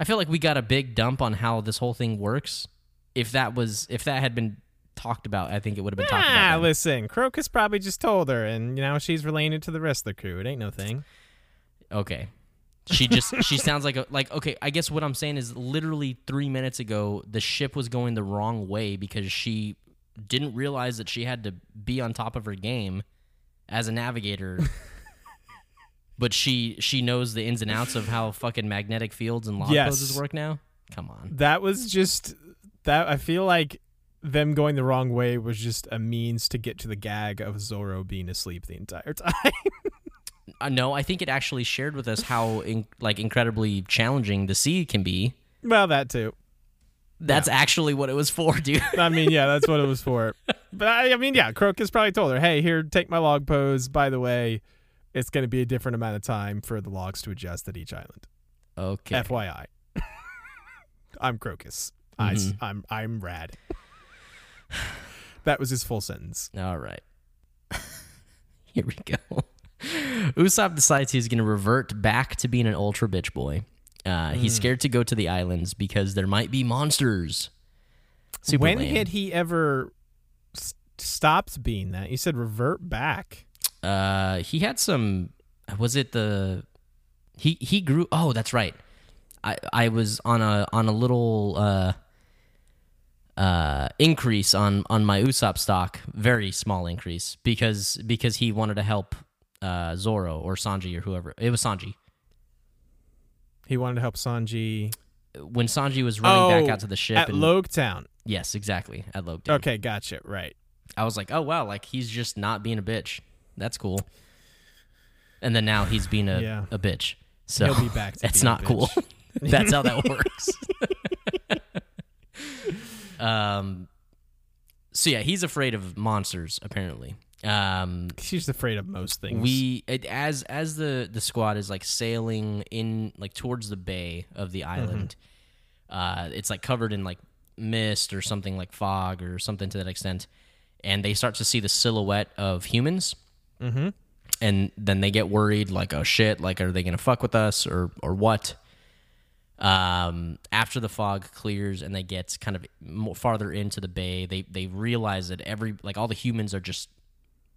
I feel like we got a big dump on how this whole thing works. If that was if that had been talked about, I think it would have been talked Ah, about. then. listen, Crocus probably just told her, and you know she's relaying it to the rest of the crew. It ain't no thing. Okay. She just [LAUGHS] she sounds like a like okay, I guess what I'm saying is literally 3 minutes ago the ship was going the wrong way because she didn't realize that she had to be on top of her game as a navigator. [LAUGHS] but she she knows the ins and outs of how fucking magnetic fields and log Yes. poses work now. Come on. That was just that. I feel like them going the wrong way was just a means to get to the gag of Zoro being asleep the entire [LAUGHS] time. Uh, no, I think it actually shared with us how in, like incredibly challenging the sea can be. well, that too. That's actually what it was for, [LAUGHS] dude. I mean, yeah, that's what it was for. But I, I mean, yeah, Crocus probably told her, "Hey, here, take my log pose. By the way, it's going to be a different amount of time for the logs to adjust at each island. Okay. FYI, [LAUGHS] I'm Crocus. I, Mhm. I'm I'm rad." That was his full sentence. All right. [LAUGHS] Here we go. Usopp decides he's going to revert back to being an ultra bitch boy. Uh, Hmm. He's scared to go to the islands because there might be monsters. Super when had he ever s- stopped being that? You said revert back. Uh, he had some. Was it the? He he grew. Oh, that's right. I I was on a on a little uh uh increase on on my Usopp stock, very small increase because because he wanted to help uh Zoro or Sanji or whoever. It was Sanji. He wanted to help Sanji. When Sanji was running back Oh, out to the ship at and Loguetown. yes, exactly at Logan. Okay, gotcha. Right. I was like, oh wow, like he's just not being a bitch. That's cool. And then now he's being a, Yeah. a bitch. So He'll be back [LAUGHS] that's not cool. [LAUGHS] that's how that works. [LAUGHS] um. So yeah, he's afraid of monsters. Apparently, um, She's afraid of most things. we it, as as the the squad is like sailing in like towards the bay of the island. Uh, it's like covered in like mist or something like fog or something to that extent, and they start to see the silhouette of humans. Mm-hmm. And then they get worried, like, oh shit, like, are they gonna fuck with us or or what? Um, after the fog clears and they get kind of farther into the bay, they they realize that every like all the humans are just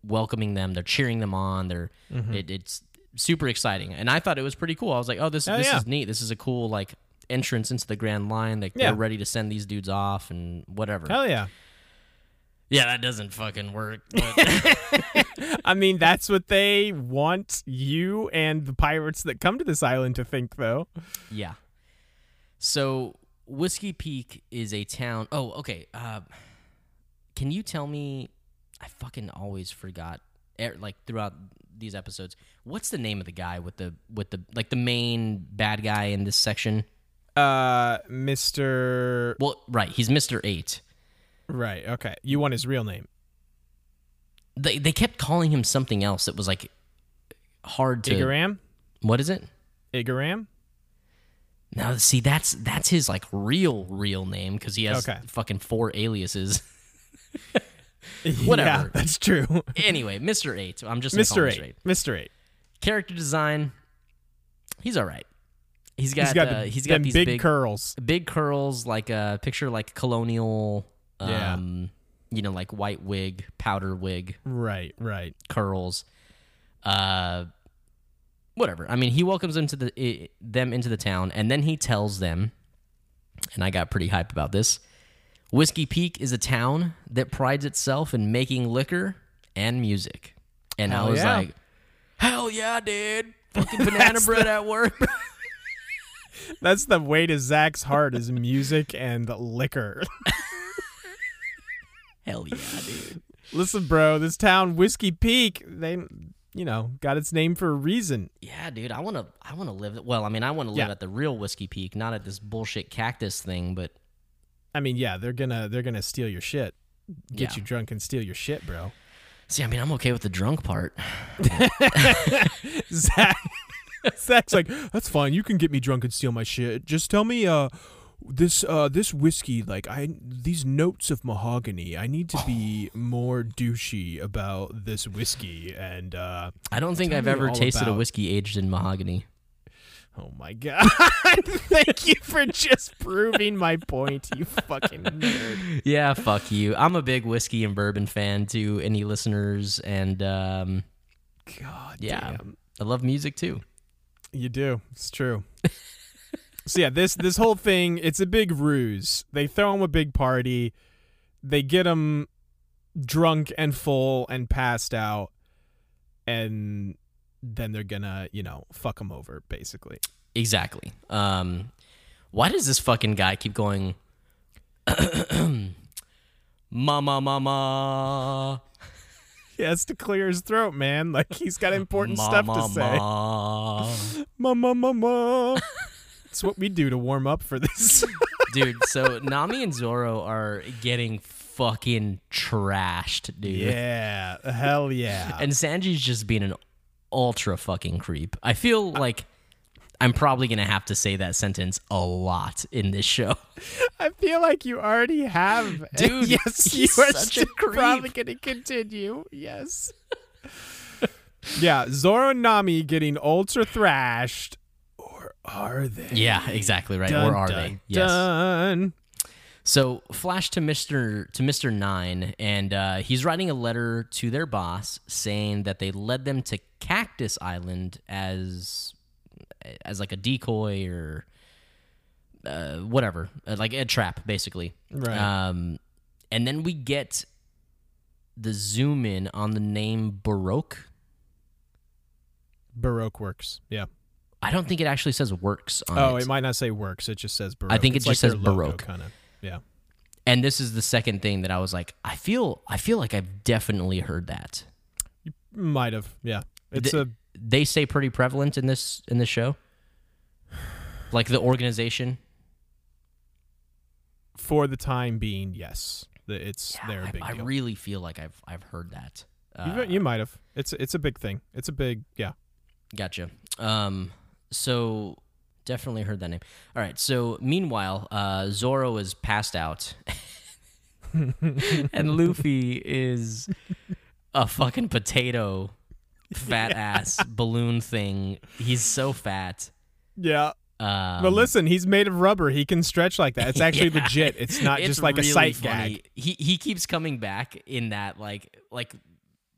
welcoming them. They're cheering them on. They're it, it's super exciting, and I thought it was pretty cool. I was like, oh, this Oh, this yeah. is neat. This is a cool like entrance into the Grand Line. Like Yeah. They're ready to send these dudes off and whatever. Hell yeah. Yeah, that doesn't fucking work. [LAUGHS] But [LAUGHS] I mean, that's what they want you and the pirates that come to this island to think, though. yeah. So Whiskey Peak is a town. Oh, okay. Uh, can you tell me? I fucking always forgot. er, Like throughout these episodes, what's the name of the guy with the with the like the main bad guy in this section? Uh, Mr. Well, right, he's Mister Eight. Right, okay. You want his real name. They they kept calling him something else that was like hard to. Igaram? What is it? Igaram? Now, see, that's that's his like real real name because he has Okay. fucking four aliases. [LAUGHS] Yeah, Whatever. that's true. [LAUGHS] anyway, Mister Eight. I'm just gonna call him Mr. Mr. 8. Eight. Mr. 8. Character design. He's all right. He's got He's got, uh, the, he's them got these big, big curls. big curls, like a picture like colonial. Yeah. Um, you know, like white wig, powder wig, Right, right. curls. Uh, whatever. I mean, he welcomes them to the i- them into the town, and then he tells them, and I got pretty hyped about this. Whiskey Peak is a town that prides itself in making liquor and music, and I was yeah. like, "Hell yeah, dude! Fucking [LAUGHS] banana bread at work." [LAUGHS] That's the way to Zach's heart is music and liquor. [LAUGHS] Hell yeah, dude! [LAUGHS] Listen, bro, this town, Whiskey Peak, they, you know, got its name for a reason. Yeah, dude. I want to. I want to live. Well, I mean, I want to live Yeah. at the real Whiskey Peak, not at this bullshit cactus thing. But I mean, yeah, they're gonna they're gonna steal your shit, get Yeah. you drunk and steal your shit, bro. see, I mean, I'm okay with the drunk part. [LAUGHS] [LAUGHS] Zach, Zach's like, that's fine. You can get me drunk and steal my shit. Just tell me, uh, this uh this whiskey, like I these notes of mahogany. I need to be [SIGHS] more douchey about this whiskey. And uh, I don't think I've ever tasted a whiskey aged in mahogany. oh my god, [LAUGHS] thank you for just proving my point, you fucking nerd. Yeah, fuck you. I'm a big whiskey and bourbon fan to any listeners, and um, God, Yeah. damn. I love music too. You do. It's true. [LAUGHS] so yeah, this this whole thing, it's a big ruse. They throw him a big party. They get him drunk and full and passed out and then they're gonna, you know, fuck him over basically. Exactly. Um, why does this fucking guy keep going? [CLEARS THROAT] mama, mama, He has to clear his throat, man. Like he's got [LAUGHS] important stuff to mama, say. mama. [LAUGHS] Mama mama. [LAUGHS] It's what we do to warm up for this. [LAUGHS] dude. So Nami and Zoro are getting fucking trashed, dude. yeah. Hell yeah. And Sanji's just being an ultra fucking creep. I feel like I'm probably gonna have to say that sentence a lot in this show. [LAUGHS] I feel like you already have. [LAUGHS] Dude, yes, you are such a still probably going to continue. Yes. yeah, Zoro and Nami getting ultra thrashed. Are they? Yeah, exactly right. Dun, or are dun, they? Yes. Dun. So flash to Mister to Mister Nine, and uh, he's writing a letter to their boss saying that they led them to Cactus Island as as like a decoy or uh, whatever, uh, like a trap, basically. Right. Um, and then we get the zoom in on the name Baroque. Baroque works. Yeah. I don't think it actually says works on Oh, it. it might not say works. It just says Baroque. I think it It's just like says their Baroque. Kind of. Yeah. and this is the second thing that I was like, I feel, I feel like I've definitely heard that. You might have. Yeah. It's The- a. They say pretty prevalent in this in this show, like the organization. For the time being, yes. It's they're a I, big I deal. really feel like I've I've heard that. Uh, you, you might have. It's it's a big thing. It's a big yeah. Gotcha. Um, so definitely heard that name. All right. So meanwhile, uh, Zoro is passed out, [LAUGHS] and Luffy is a fucking potato, fat ass balloon thing. He's so fat. Yeah. Um, But listen, he's made of rubber. He can stretch like that. It's actually [LAUGHS] Yeah. legit. It's not It's just like really a sight funny. gag. He he keeps coming back in that like like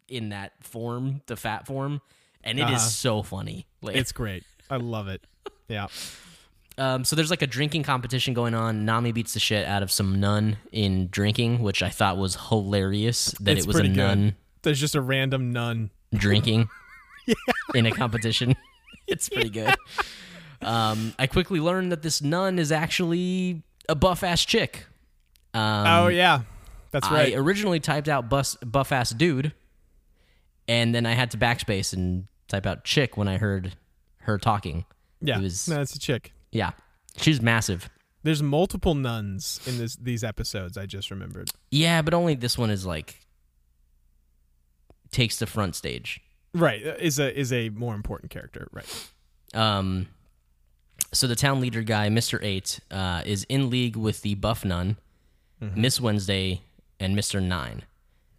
in that form, the fat form, and it is Uh-huh. so funny. Like, It's great. I love it. Yeah. Um, so there's like a drinking competition going on. Nami beats the shit out of some nun in drinking, which I thought was hilarious. That It's it was a pretty good. nun There's just a random nun. drinking [LAUGHS] in a competition. [LAUGHS] it's pretty good. Um, I quickly learned that this nun is actually a buff ass chick. Um, oh yeah. That's right. I originally typed out bus, buff ass dude, and then I had to backspace and type out chick when I heard her talking. yeah. it was- no, it's a chick. Yeah, she's massive. There's multiple nuns in this these episodes. I just remembered. Yeah, but only this one is like takes the front stage. Right. uh, Is a is a more important character. Right. Um So the town leader guy, Mister Eight, uh, is in league with the Buff Nun, Miss Wednesday, and Mister Nine.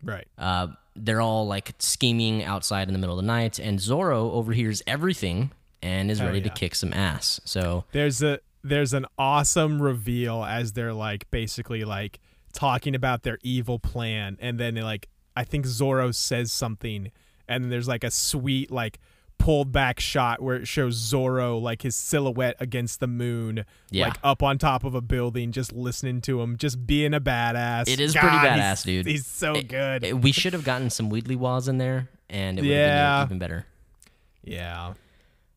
Right. Uh, they're all like scheming outside in the middle of the night, and Zoro overhears everything and is ready to yeah. kick some ass. So There's a there's an awesome reveal as they're like basically like talking about their evil plan and then like I think Zoro says something and then there's like a sweet like pulled back shot where it shows Zoro like his silhouette against the moon Yeah. like up on top of a building just listening to him just being a badass. It is pretty badass, he's- dude. He's so good. eh, we should have gotten some Wheatley Waws in there, and it would Yeah. have been even better. yeah.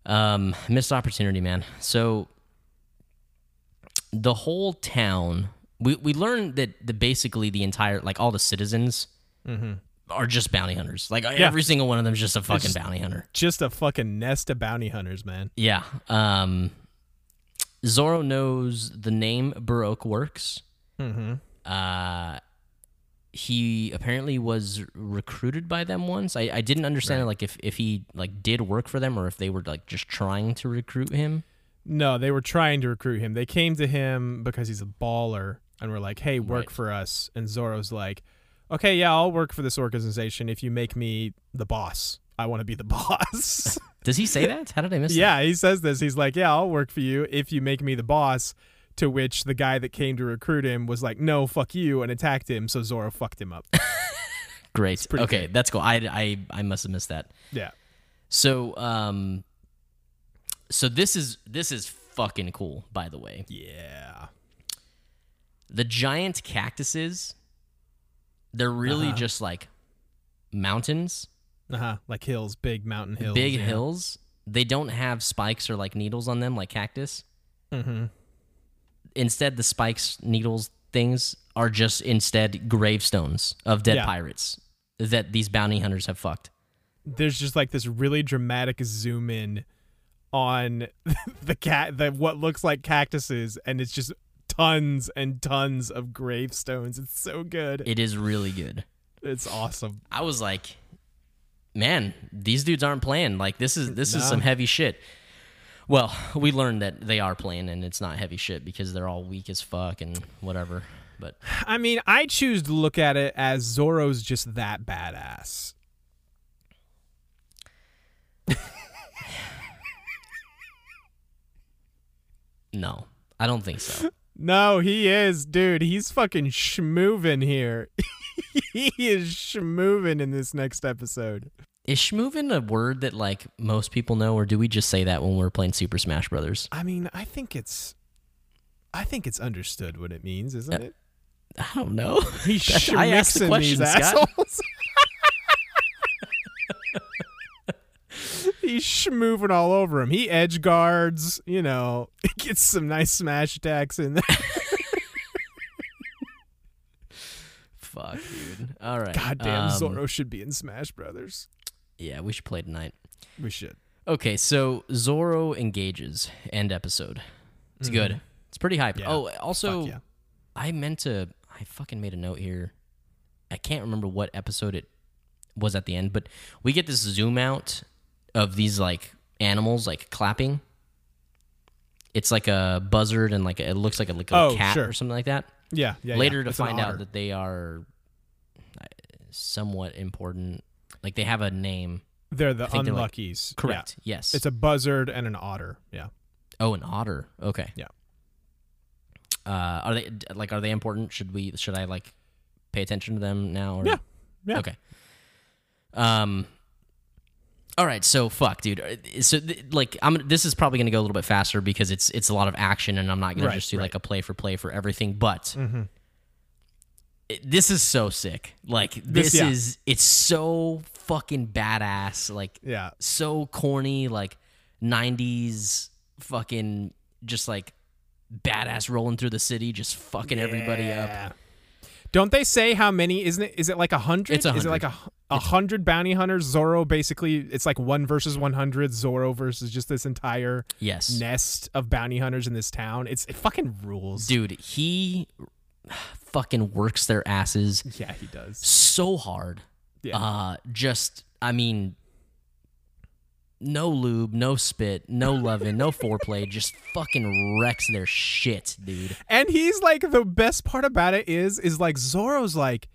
Um, missed opportunity, man. So the whole town, we we learned that the basically the entire like all the citizens are just bounty hunters. Like every single one of them is just a fucking just- bounty hunter. Just a fucking nest of bounty hunters, man. Yeah. Um, Zoro knows the name Baroque works. Mhm. Uh, he apparently was recruited by them once. I, I didn't understand like if, if he like did work for them or if they were like just trying to recruit him. No, they were trying to recruit him. They came to him because he's a baller and were like, "Hey, work Right. for us." And Zoro's like, "Okay, yeah, I'll work for this organization if you make me the boss. I want to be the [LAUGHS] boss." Does he say that? How did I miss that? yeah, he says this. He's like, "Yeah, I'll work for you if you make me the boss." To which the guy that came to recruit him was like, "No, fuck you," and attacked him. So Zoro fucked him up. [LAUGHS] Great. Okay, great. that's cool. I, I, I must have missed that. yeah. So, um, so this is this is fucking cool. By the way, Yeah. the giant cactuses, they're really Uh-huh. just like mountains, Uh huh. Like hills, big mountain hills. big yeah. hills. They don't have spikes or like needles on them like cactus. Mm-hmm. Instead, the spikes, needles, things are just instead gravestones of dead Yeah. pirates that these bounty hunters have fucked. there's just like this really dramatic zoom in on [LAUGHS] the cat the what looks like cactuses and it's just tons and tons of gravestones it's so good It is really good. it's awesome I was like, man, these dudes aren't playing. Like this is this is some heavy shit. Well, we learned that they are playing and it's not heavy shit because they're all weak as fuck and whatever. But i mean i choose to look at it as Zoro's just that badass [LAUGHS] no, I don't think so. [LAUGHS] no he is dude he's fucking schmoovin here [LAUGHS] he is schmoovin in this next episode Is schmoovin a word that like most people know, or do we just say that when we're playing Super Smash Brothers? i mean i think it's i think it's understood what it means isn't it I don't know. [LAUGHS] [LAUGHS] He's I asked the question, these Scott. assholes. [LAUGHS] He's schmooving all over him. He edge guards, you know, gets some nice smash attacks in there. Fuck, dude. All right. Goddamn, Um, Zoro should be in Smash Brothers. Yeah, we should play tonight. We should. Okay, so Zoro engages. End episode. It's good. It's pretty hype. Mm-hmm. Yeah. Oh, also, yeah. I meant to. I fucking made a note here. I can't remember what episode it was at the end, but we get this zoom out of these like animals like clapping. It's like a buzzard and like a, it looks like a like a Oh, cat sure. or something like that. Yeah, yeah. Later yeah. to find out that they are uh, somewhat important. Like they have a name. they're the think they're, like- unluckies. Correct. Yeah. Yes. It's a buzzard and an otter. Yeah. oh, an otter. Okay. Yeah. Uh, are they like are they important? Should we should I like pay attention to them now? Or? Yeah. Yeah. Okay. Um. All right, so fuck, dude. Uh, So th- like, I'm. This is probably gonna go a little bit faster because it's it's a lot of action, and I'm not gonna Right, just do right. like a play for play for everything. But Mhm. it- this is so sick. Like this, yeah. is it's so fucking badass. Like Yeah. so corny, like '90s fucking just like badass rolling through the city, just fucking everybody up. Don't they say how many? Isn't it? Is it like a hundred? It's a Is it like a a hundred bounty hunters? Zoro basically, it's like one versus one hundred. Zoro versus just this entire Yes, nest of bounty hunters in this town. It's it fucking rules. dude, he fucking works their asses Yeah, he does. so hard. Yeah. Uh, just I mean, no lube, no spit, no loving, no foreplay, [LAUGHS] just fucking wrecks their shit, dude. And he's like the best part about it is is like Zoro's like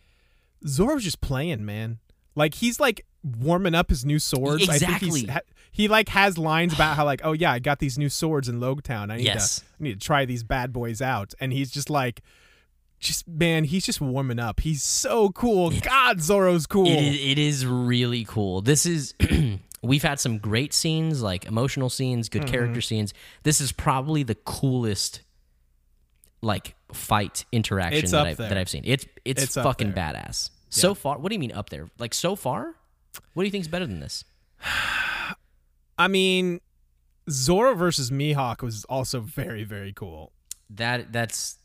Zoro's just playing, man. Like he's like warming up his new swords. I think Exactly. he like has lines about how like, oh yeah, I got these new swords in Loguetown. I need Yes. to I need to try these bad boys out. And he's just like just man, he's just warming up. He's so cool. God, Zoro's cool. It is, it is really cool. This is [CLEARS THROAT] we've had some great scenes, like emotional scenes, Mm-hmm. good character scenes. This is probably the coolest like fight interaction that, I've, that I've seen. It's it's, It's fucking badass. So far, what do you mean up there? Like so far? What do you think's better than this? [SIGHS] I mean, Zoro versus Mihawk was also very, very cool. That that's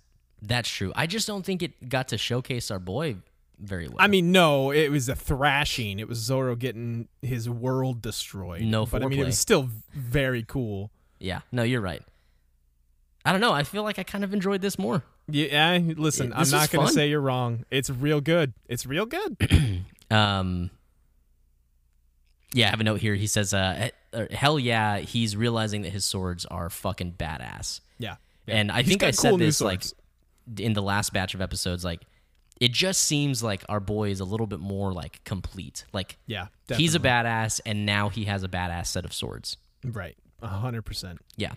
that's true. I just don't think it got to showcase our boy very well. I mean, no, it was a thrashing. It was Zoro getting his world destroyed. No but I mean, it was still very cool. yeah, no, you're right. I don't know. I feel like I kind of enjoyed this more. Yeah, listen, It- I'm not going to say you're wrong. It's real good. It's real good. [CLEARS THROAT] Um, yeah, I have a note here. He says, uh, uh, "Hell yeah!" He's realizing that his swords are fucking badass. yeah. And I He's think I cool said this like. In the last batch of episodes. Like, it just seems like our boy is a little bit more like complete. Like, Yeah, he's a badass, and now he has a badass set of swords. Right. A 100%. Yeah.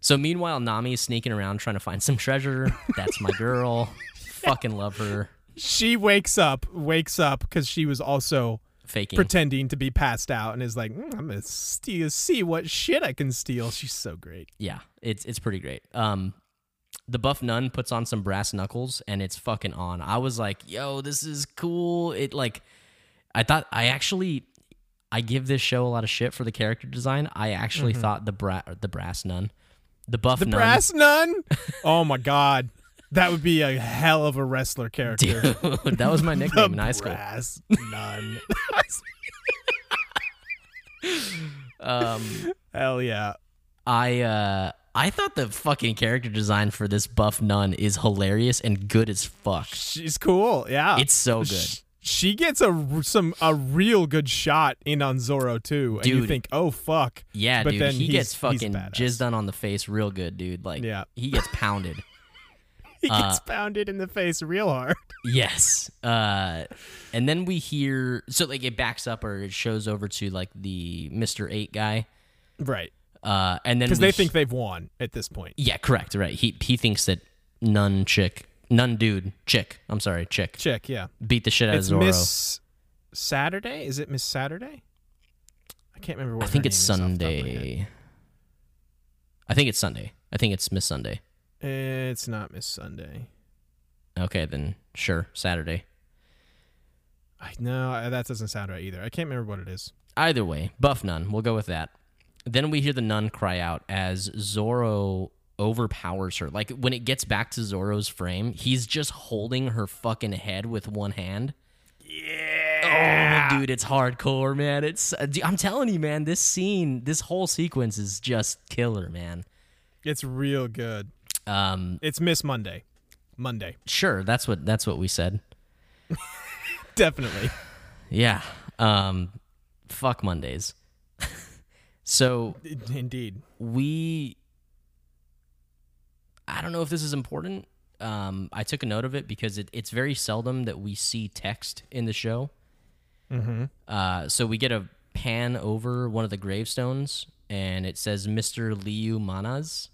So meanwhile, Nami is sneaking around trying to find some treasure. That's my girl. [LAUGHS] Fucking love her. She wakes up, wakes up because she was also Faking. pretending to be passed out and is like, "Mm, I'm to steal, see what shit I can steal. She's so great. Yeah, it's it's pretty great. Um, the buff nun puts on some brass knuckles and it's fucking on. I was like, yo, this is cool. It like, I thought I actually, I give this show a lot of shit for the character design. I actually thought the bra- the brass nun, the buff Mm-hmm. The nun, brass nun? [LAUGHS] oh my God. That would be a hell of a wrestler character. Dude, [LAUGHS] that was my nickname in high school. Brass [LAUGHS] nun. Um, hell yeah. I uh, I thought the fucking character design for this buff nun is hilarious and good as fuck. She's cool. Yeah. It's so good. She gets a some a real good shot in on Zoro too, and you think, "Oh fuck!" Yeah, But dude, then he gets fucking jizzed on on the face real good, dude. Like, Yeah. he gets pounded. [LAUGHS] He Uh, gets pounded in the face real hard. [LAUGHS] yes. Uh, and then we hear so like it backs up or it shows over to like the Mister Eight guy. Right. Uh, and then Because they think they've won at this point. yeah, correct, right. He he thinks that nun chick, nun dude, chick. I'm sorry, chick Chick. yeah. beat the shit out It's of Zoro. Miss Saturday. Is it Miss Saturday? I can't remember. What I think it's name is off the top of my head. Sunday. I think it's Sunday. I think it's Miss Sunday. It's not Miss Sunday. Okay, then sure, Saturday. I, no, that doesn't sound right either. I can't remember what it is. Either way, buff nun. We'll go with that. Then we hear the nun cry out as Zoro overpowers her. Like when it gets back to Zoro's frame, he's just holding her fucking head with one hand. Yeah. Oh, dude, it's hardcore, man. It's I'm telling you, man. This scene, this whole sequence is just killer, man. It's real good. Um, It's Miss Monday. Monday. sure, that's what that's what we said. [LAUGHS] Definitely. Yeah. Um, fuck Mondays. [LAUGHS] so [LAUGHS] Indeed. we i don't know if this is important um, i took a note of it because it, it's very seldom that we see text in the show Mm-hmm. uh, so we get a pan over one of the gravestones and it says mr liu manas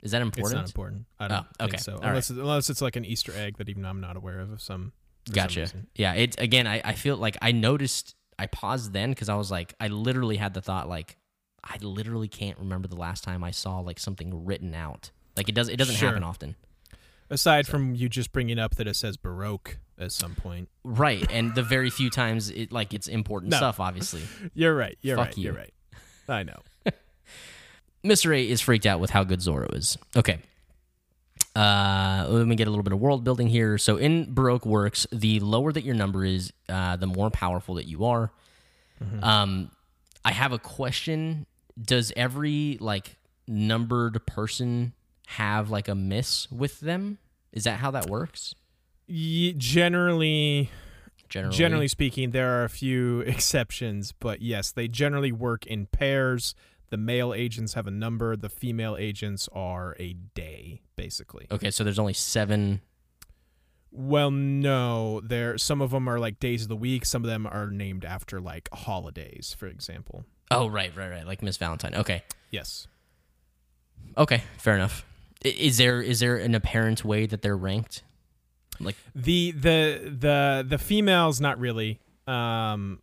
is that important? It's not important. I don't Oh, okay. think so. All Unless, it- unless it's like an Easter egg that even I'm not aware of. of some. for some gotcha yeah it again I, I feel like i noticed i paused then because i was like i literally had the thought like i literally can't remember the last time i saw like something written out like it does it doesn't Sure. happen often Aside from you just bringing up that it says Baroque at some point. Right, and the very few times it like it's important No. stuff, obviously. [LAUGHS] You're right. You're Fuck right. you. You're right. I know. [LAUGHS] Mr. 8 is freaked out with how good Zoro is. Okay. Uh, let me get a little bit of world building here. So in Baroque works, the lower that your number is, uh, the more powerful that you are. Um, I have a question. Does every like numbered person have like a miss with them? Is that how that works? Generally, Generally, Generally speaking, there are a few [LAUGHS] exceptions, but yes, they generally work in pairs. The male agents have a number, the female agents are a day, basically. okay. So there's only seven. Well, no, there some of them are like days of the week, some of them are named after like holidays, for example. Oh, right, right, right. Like Miss Valentine. Okay, Yes. okay, fair enough. Is there is there an apparent way that they're ranked? Like, The the the the females not really. Um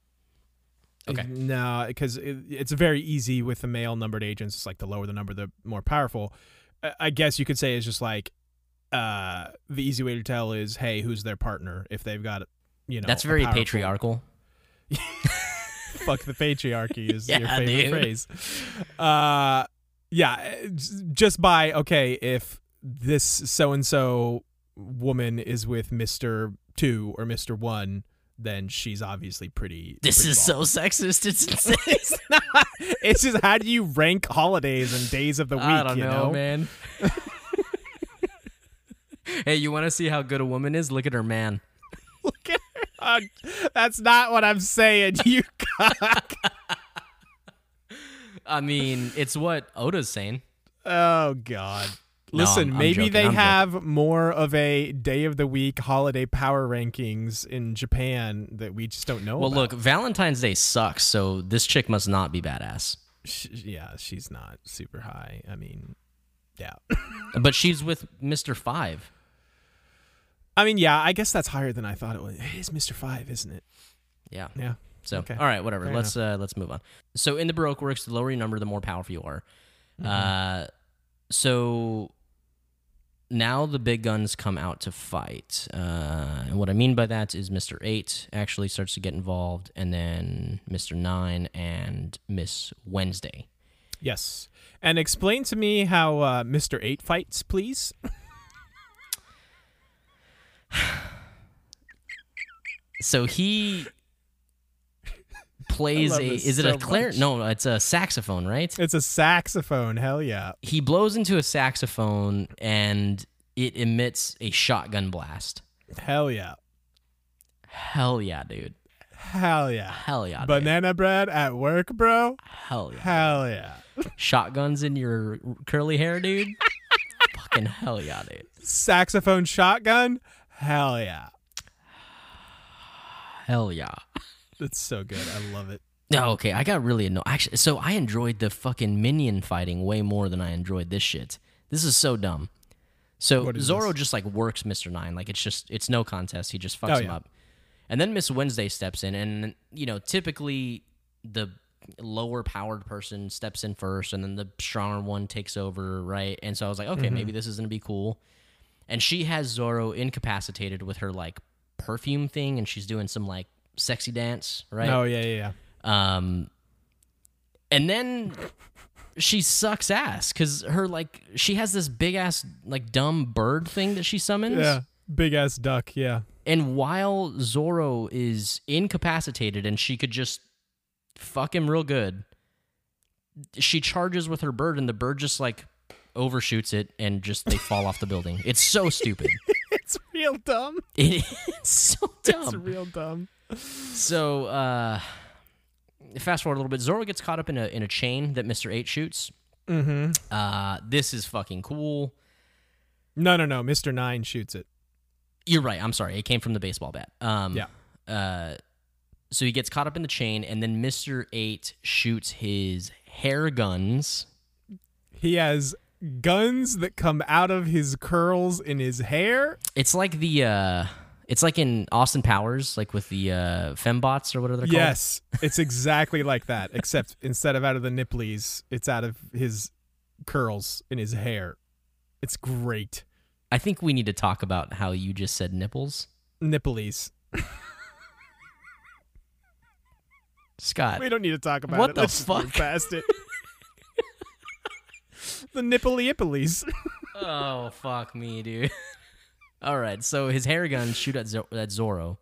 Okay. No, because it, it's very easy with the male numbered agents. It's like the lower the number, the more powerful. I- guess you could say it's just like uh the easy way to tell is hey, who's their partner if they've got you know that's very powerful- patriarchal. [LAUGHS] fuck the patriarchy is [LAUGHS] your favorite dude. phrase. Uh, yeah, just by okay, if this so and so woman is with Mister Two or Mister One, then she's obviously pretty. This pretty is so sexist. It's [LAUGHS] insane. it's not. It's just how do you rank holidays and days of the week? I don't you know, know, man. [LAUGHS] hey, you want to see how good a woman is? Look at her man. [LAUGHS] Look at her. Uh, that's not what I'm saying. You cock. I mean, it's what Oda's saying. Oh God. No, Listen, I'm- I'm maybe joking, they I'm joking. have more of a day of the week holiday power rankings in Japan that we just don't know Well, about. look, Valentine's Day sucks, so this chick must not be badass. Sh- yeah, she's not super high. I mean, yeah. [LAUGHS] But she's with Mr. Five. I mean, yeah, I guess that's higher than I thought it was. It is Mr. 5, isn't it? Yeah. Yeah. So, Okay. all right, whatever. Fair let's uh, let's move on. So, in the Baroque works, the lower your number, the more powerful you are. Mm-hmm. Uh, so now the big guns come out to fight, uh, and what I mean by that is Mister Eight actually starts to get involved, and then Mister Nine and Miss Wednesday. Yes. And explain to me how uh, Mr. 8 fights, please. [SIGHS] So he plays a. Is it so a clarinet? No, it's a saxophone, right? It's a saxophone. Hell yeah. he blows into a saxophone and it emits a shotgun blast. Hell yeah. Hell yeah, dude. Hell yeah. Hell yeah. dude. Banana bread at work, bro? Hell yeah. Hell yeah. Shotguns in your curly hair, dude. [LAUGHS] Fucking hell yeah, dude. Saxophone shotgun? Hell yeah. Hell yeah. It's so good. I love it. No, okay. I got really annoyed. Actually, so I enjoyed the fucking minion fighting way more than I enjoyed this shit. This is so dumb. So Zoro this? just like works Mr. Nine. Like it's just it's no contest. He just fucks Oh, him yeah. up. And then Miss Wednesday steps in and you know, typically the lower powered person steps in first and then the stronger one takes over, right? And so I was like, okay, Mm-hmm. maybe this is gonna be cool. And she has Zoro incapacitated with her like perfume thing and she's doing some like sexy dance, right? Oh, yeah, yeah, yeah. Um, and then she sucks ass because her like she has this big ass like dumb bird thing that she summons. Yeah. Big ass duck. Yeah. And while Zoro is incapacitated and she could just fuck him real good, she charges with her bird and the bird just like overshoots it and just they fall off the building. It's so stupid. [LAUGHS] It's real dumb. It, [LAUGHS] it's so It's dumb. real dumb. So, uh, fast forward a little bit. Zoro gets caught up in a in a chain that Mister Eight shoots. Mm-hmm. Uh, this is fucking cool. No, no, no. Mr. Nine shoots it. You're right. I'm sorry. It came from the baseball bat. Um, Yeah. Uh, so he gets caught up in the chain, and then Mister Eight shoots his hair guns. He has guns that come out of his curls in his hair. It's like the uh, it's like in Austin Powers, like with the uh, fembots or whatever they're called. Yes, it's exactly like that, [LAUGHS] except instead of out of the nipplies, it's out of his curls in his hair. It's great. I think we need to talk about how you just said nipples, Nipplies. Scott. We don't need to talk about What it. the Let's fuck? past it. [LAUGHS] the nipply ipplies. oh fuck me, dude. [LAUGHS] All right, so his hair guns shoot at, Zor- at Zoro.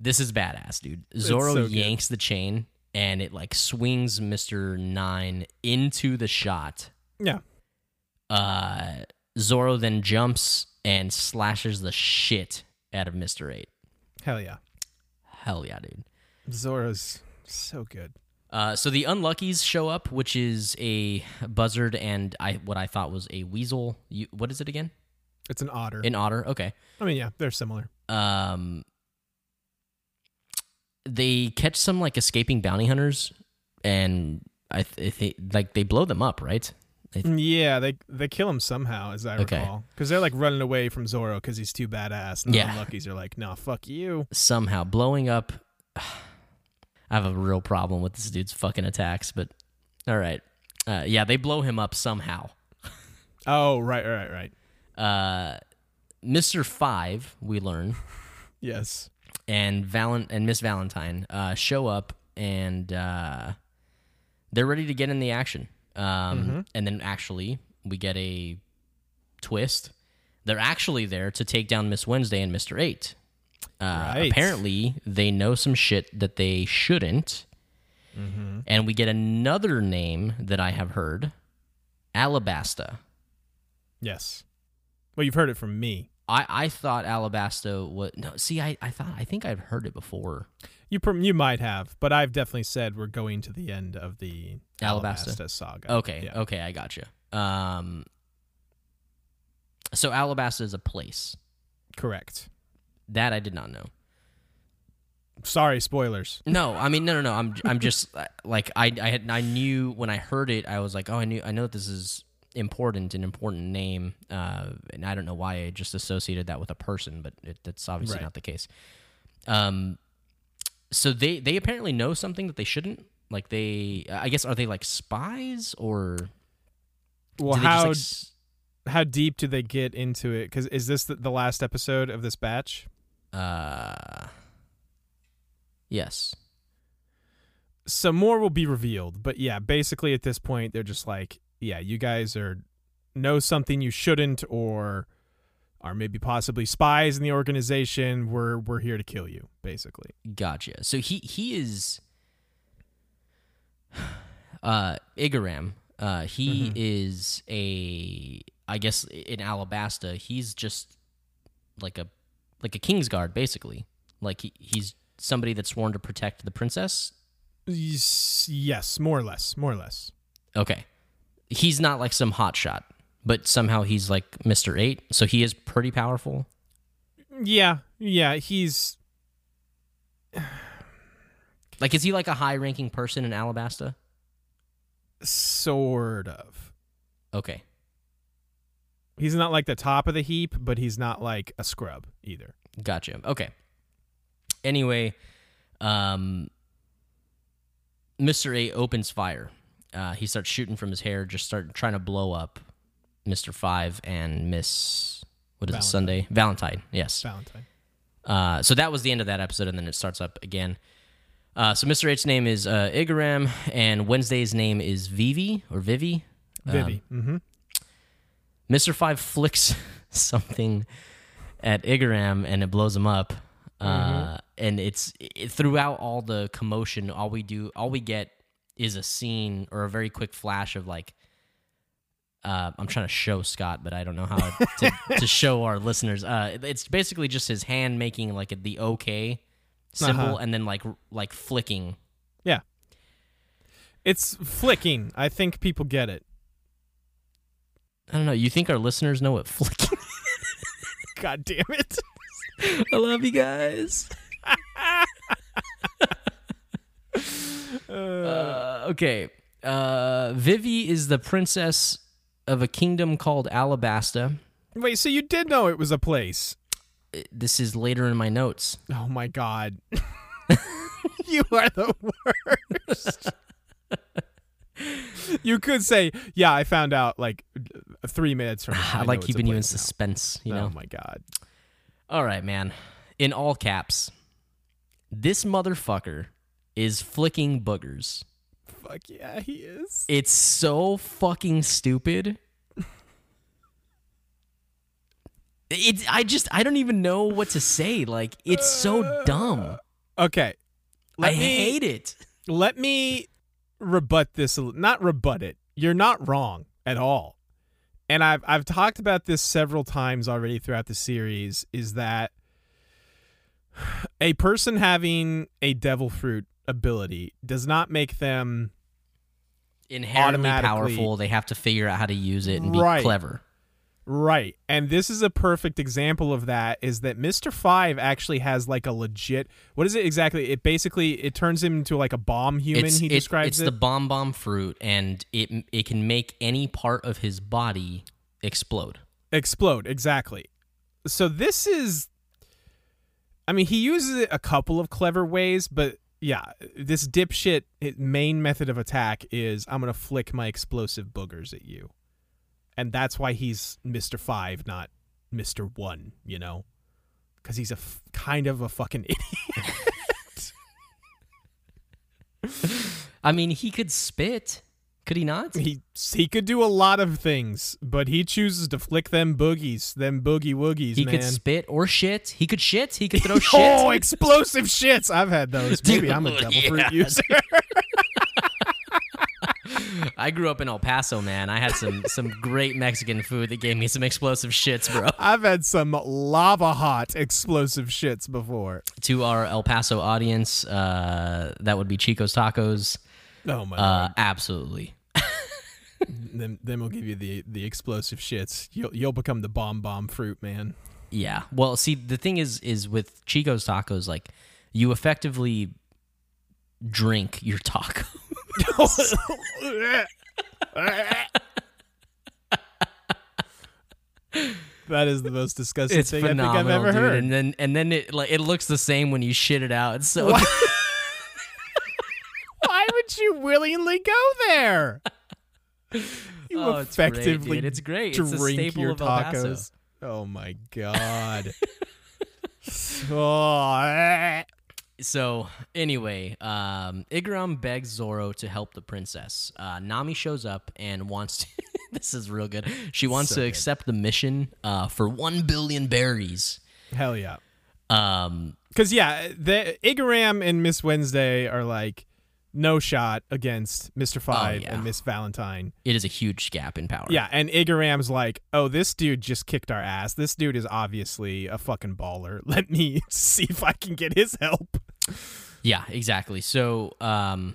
This is badass, dude. Zoro so good. yanks the chain and it like swings Mister Nine into the shot. yeah. Uh, Zoro then jumps and slashes the shit out of Mister Eight. Hell yeah. Hell yeah, dude. Zoro's so good. Uh, so the Unluckies show up, which is a buzzard and I what I thought was a weasel. You, what is it again? It's an otter. An otter. Okay. I mean, yeah, they're similar. Um, they catch some like escaping bounty hunters, and I th- think like they blow them up, right? Yeah, they they kill him somehow, as I Okay. recall, because they're like running away from Zoro because he's too badass. And Yeah. the unluckies are like, "Nah, fuck you." Somehow blowing up. [SIGHS] I have a real problem with this dude's fucking attacks, but all right. Uh, yeah, they blow him up somehow. Oh, right, right, right. Uh, Mister Five, we learn, Yes. and Valent and Miss Valentine uh, show up, and uh, they're ready to get in the action. Um, And then actually, we get a twist. They're actually there to take down Miss Wednesday and Mister Eight. Uh, Right. Apparently, they know some shit that they shouldn't. And we get another name that I have heard Alabasta. Yes. Well, you've heard it from me. I, I thought Alabasta was. No, see, I, I thought, I think I've heard it before. You pr- you might have, but I've definitely said we're going to the end of the Alabasta. Alabasta saga. Okay, Yeah. okay, I got you. Um, so Alabasta is a place Correct. that I did not know. Sorry, spoilers. [LAUGHS] No, I mean, no, no, no. I'm, I'm just [LAUGHS] like I, I had, I knew when I heard it, I was like, oh, I knew, I know that this is important, an important name, uh, and I don't know why I just associated that with a person, but it, that's obviously Right. not the case. Um, so they, they apparently know something that they shouldn't. Like they, I guess, are they like spies or? Well, how just, how deep do they get into it? Because is this the, the last episode of this batch? like, uh, yes. some more will be revealed but yeah basically at this point they're just like yeah you guys are know something you shouldn't or are maybe possibly spies in the organization we're we're here to kill you basically Gotcha. So he he is [SIGHS] uh Igaram. Uh he is a I guess in Alabasta, he's just like a like a Kingsguard basically. Like he, he's somebody that's sworn to protect the princess. yes more or less more or less Okay. He's not like some hotshot, but somehow he's like Mr. 8, so he is pretty powerful. yeah yeah he's [SIGHS] Like is he like a high-ranking person in Alabasta? sort of Okay. he's not like the top of the heap but he's not like a scrub either Gotcha. Okay. Anyway, um, Mr. 8 opens fire. Uh, he starts shooting from his hair, just start trying to blow up Mr. Five and Miss. What is it? Sunday Valentine. Yes. valentine Uh, so that was the end of that episode, and then it starts up again. Uh, so Mr. Eight's name is uh, Igaram, and Wednesday's name is Vivi or Vivi. vivi mm-hmm. Mr. Five flicks [LAUGHS] something at Igaram and it blows him up. Uh, and it's it, throughout all the commotion, all we do, all we get is a scene or a very quick flash of like. Uh, I'm trying to show Scott, but I don't know how to, [LAUGHS] to show our listeners. Uh, it's basically just his hand making like a, the OK symbol Uh-huh. and then like like flicking. yeah it's flicking i think people get it I don't know. You think our listeners know what flicking? [LAUGHS] god damn it I love you guys. [LAUGHS] Uh, okay. Uh, Vivi is the princess of a kingdom called Alabasta. Wait, so you did know it was a place? Uh, This is later in my notes. Oh my god. [LAUGHS] [LAUGHS] you are the worst. you could say, "Yeah, I found out like 3 minutes from [LAUGHS] now." I, know like keeping you in now." suspense, you know? Oh my god. All right, man. In all caps, this motherfucker is flicking boogers. Fuck yeah, he is. It's so fucking stupid. It's I just I don't even know what to say. Like it's so dumb. Okay. Let I me hate it. let me rebut this not rebut it you're not wrong at all and i've i've talked about this several times already throughout the series is that [SIGHS] A person having a devil fruit ability does not make them Inherently powerful. They have to figure out how to use it and be Right. clever. Right. And this is a perfect example of that is that Mr. 5 actually has like a legit what is it exactly? It basically it turns him into like a bomb human it's he it- describes it's it. the bomb bomb fruit, and it it can make any part of his body explode. Explode, exactly. So this is I mean, he uses it a couple of clever ways, but yeah, this dipshit main method of attack is I'm to flick my explosive boogers at you. And that's why he's Mr. 5, not Mr. 1, you know? Cuz he's a f- kind of a fucking [LAUGHS] idiot. I mean, he could spit. Could he not? he he could do a lot of things, but he chooses to flick them boogies, them boogie woogies, He man. could spit or shit. He could shit. He could [LAUGHS] throw shit. Oh, explosive shits! I've had those. Maybe I'm a [LAUGHS] devil fruit yeah. user. [LAUGHS] I grew up in El Paso, man. I had some some great Mexican food that gave me some explosive shits, bro. I've had some lava hot explosive shits before. To our El Paso audience, uh, that would be Chico's Tacos. Oh my Uh, god! absolutely. [LAUGHS] Then then we'll give you the the explosive shits. You'll you'll become the bomb bomb fruit man. Yeah. Well, see, the thing is, is with Chico's Tacos, like you effectively drink your taco. [LAUGHS] that is the most disgusting it's thing I think phenomenal, I've ever dude. heard. And then and then it like it looks the same when you shit it out. It's so Why- [LAUGHS] Why would you willingly go there? [LAUGHS] You Oh, it's great, effectively. It's great. It's a drink staple your of tacos. Oh my god. [LAUGHS] oh. So anyway, um, Igaram begs Zoro to help the princess. Uh, Nami shows up and wants to. [LAUGHS] this is real good. She wants So to good. accept the mission uh, for one billion berries. hell yeah. Um, Because yeah, the Igaram and Miss Wednesday are like no shot against Five Oh, yeah. and Miss Valentine. it is a huge gap in power. Yeah, and Igaram's like, oh, this dude just kicked our ass. This dude is obviously a fucking baller. [LAUGHS] Let me [LAUGHS] see if I can get his help. Yeah, exactly. So, um,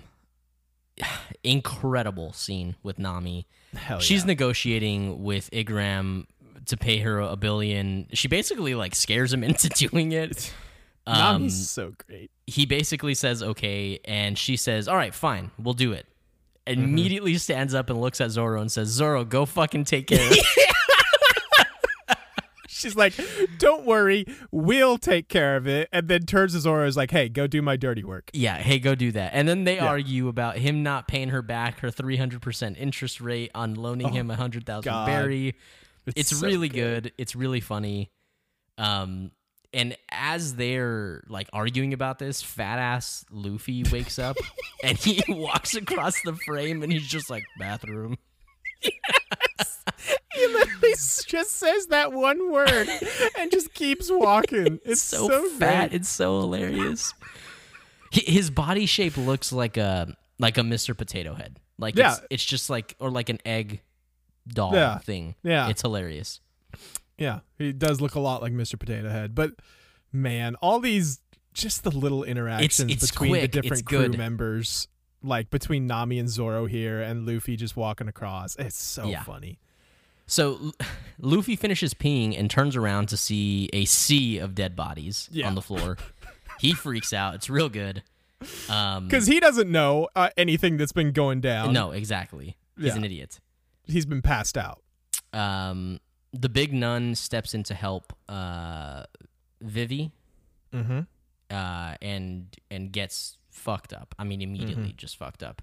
[SIGHS] incredible scene with Nami. Hell She's yeah. negotiating with Igaram to pay her a billion. She basically like scares him [LAUGHS] into doing it. Um, Nami's so great. he basically says okay, and she says, "All right, fine, we'll do it." Immediately stands up and looks at Zoro and says, "Zoro, go fucking take care of [LAUGHS] it." [LAUGHS] She's like, don't worry, we'll take care of it. And then turns to Zoro is like, hey, go do my dirty work. yeah, hey, go do that. And then they Yeah. argue about him not paying her back her three hundred percent interest rate on loaning him a hundred thousand Oh berry. It's, so really good. It's really funny. Um, and as they're like arguing about this, fat ass Luffy wakes up [LAUGHS] and he walks across the frame and he's just like bathroom. Yes. He literally just says that one word and just keeps walking. [LAUGHS] It's so, so, fat. great. It's so hilarious. His body shape looks like a like a Mr. Potato Head. Like Yeah. it's, it's just like or like an egg doll Yeah. thing. Yeah. It's hilarious. Yeah, he does look a lot like Mr. Potato Head. But man, all these just the little interactions it's between the different it's crew good. members, like between Nami and Zoro here, and Luffy just walking across. It's so Yeah. funny. So Luffy finishes peeing and turns around to see a sea of dead bodies Yeah. on the floor. he freaks out. It's real good. Um, Because he doesn't know uh, anything that's been going down. no, exactly. He's Yeah. an idiot. he's been passed out. Um, the big nun steps in to help uh, Vivi Mm-hmm. uh, and and gets fucked up. I mean, immediately Mm-hmm. just fucked up.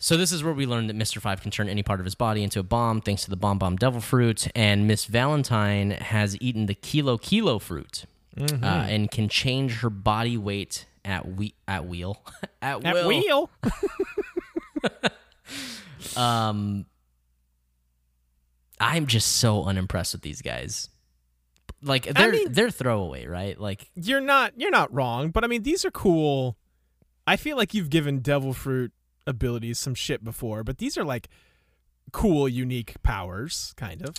So this is where we learn that Mister Five can turn any part of his body into a bomb, thanks to the bomb bomb devil fruit. And Miss Valentine has eaten the kilo kilo fruit Mm-hmm. uh, and can change her body weight at we at wheel [LAUGHS] at, At will. wheel. [LAUGHS] Um, I'm just so unimpressed with these guys. Like they're mean- they're throwaway, right? Like you're not you're not wrong, but I mean these are cool. I feel like you've given Devil Fruit abilities some shit before, but these are like cool, unique powers, kind of.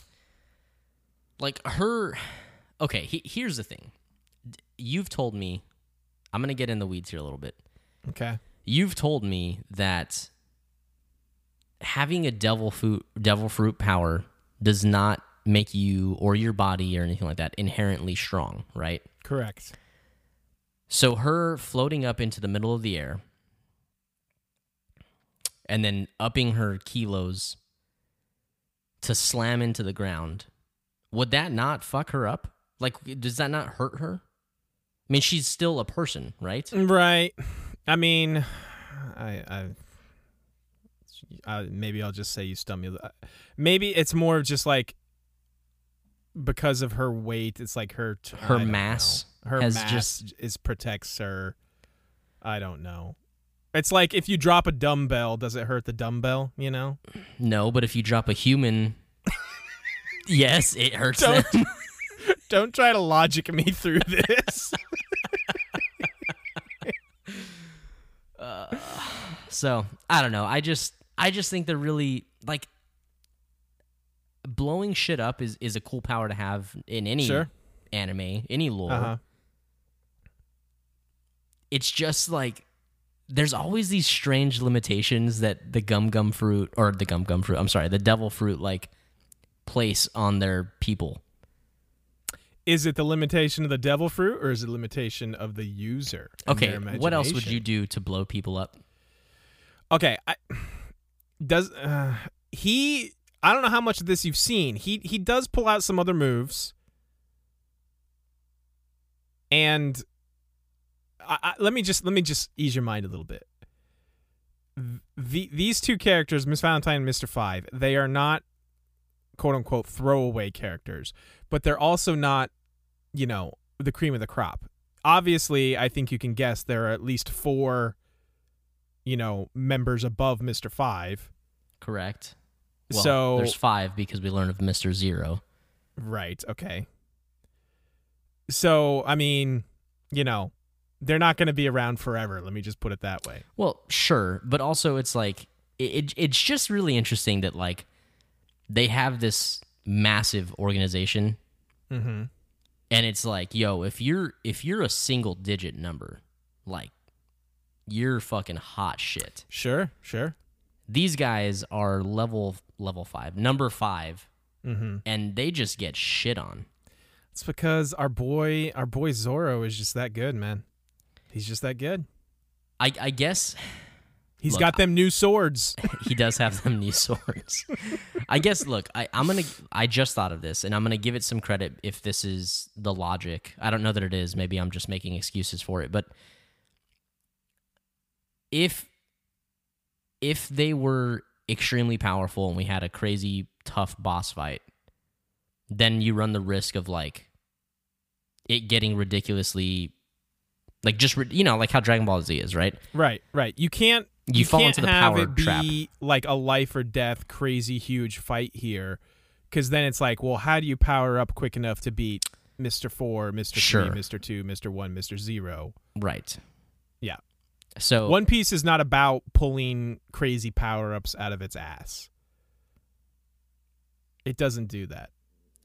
like her okay he, here's the thing you've told me I'm going to get in the weeds here a little bit. Okay. You've told me that having a devil fruit devil fruit power does not make you or your body or anything like that inherently strong, right? Correct. So her floating up into the middle of the air and then upping her kilos to slam into the ground, would that not fuck her up? Like, does that not hurt her? I mean, she's still a person, right? Right. I mean, I, I, Maybe I'll just say you stun me. Uh, maybe it's more of just like because of her weight. It's like her t- Her mass know. Her mass just- is protects her. I don't know. It's like if you drop a dumbbell, does it hurt the dumbbell? You know. No, but if you drop a human, yes, it hurts Don't- them. [LAUGHS] [LAUGHS] Don't try to logic me through this. [LAUGHS] Uh, so I don't know. I just I just think they're really like blowing shit up is is a cool power to have in any Sure. anime, any lore. uh-huh. It's just like there's always these strange limitations that the gum gum fruit or the gum gum fruit. I'm sorry, the devil fruit like place on their people. Is it the limitation of the devil fruit, or is it limitation of the user? Okay, what else would you do to blow people up? Okay, I, does uh, he? I don't know how much of this you've seen. He he does pull out some other moves, and I, I, let me just let me just ease your mind a little bit. The, these two characters, Miss Valentine and Mister Five, they are not quote unquote throwaway characters, but they're also not, you know, the cream of the crop. Obviously, I think you can guess there are at least four you know, members above Mr. Five. Correct. Well, so there's five because we learned of Mister Zero. right, okay. So I mean, you know, they're not going to be around forever. Let me just put it that way. Well, sure, but also it's like it it's just really interesting that like they have this massive organization Mm-hmm. and it's like, yo, if you're if you're a single digit number, like you're fucking hot shit. Sure, sure. These guys are level level 5, number 5, Mm-hmm. and they just get shit on. It's because our boy, our boy Zoro is just that good, man. He's just that good. I I guess He's Look, got them new swords. [LAUGHS] he does have them new swords. I guess. Look, I, I'm gonna. I just thought of this, and I'm gonna give it some credit if this is the logic. I don't know that it is. Maybe I'm just making excuses for it. But if if they were extremely powerful and we had a crazy tough boss fight, then you run the risk of like it getting ridiculously, like just you know, like how Dragon Ball Z is, right? Right, right. You can't You fall can't into the have power it be trap. like a life or death crazy huge fight here cuz then it's like, well, how do you power up quick enough to beat Mr. 4, Mr. Sure. 3, Mr. 2, Mr. 1, Mr. 0? Right. So One Piece is not about pulling crazy power-ups out of its ass. It doesn't do that.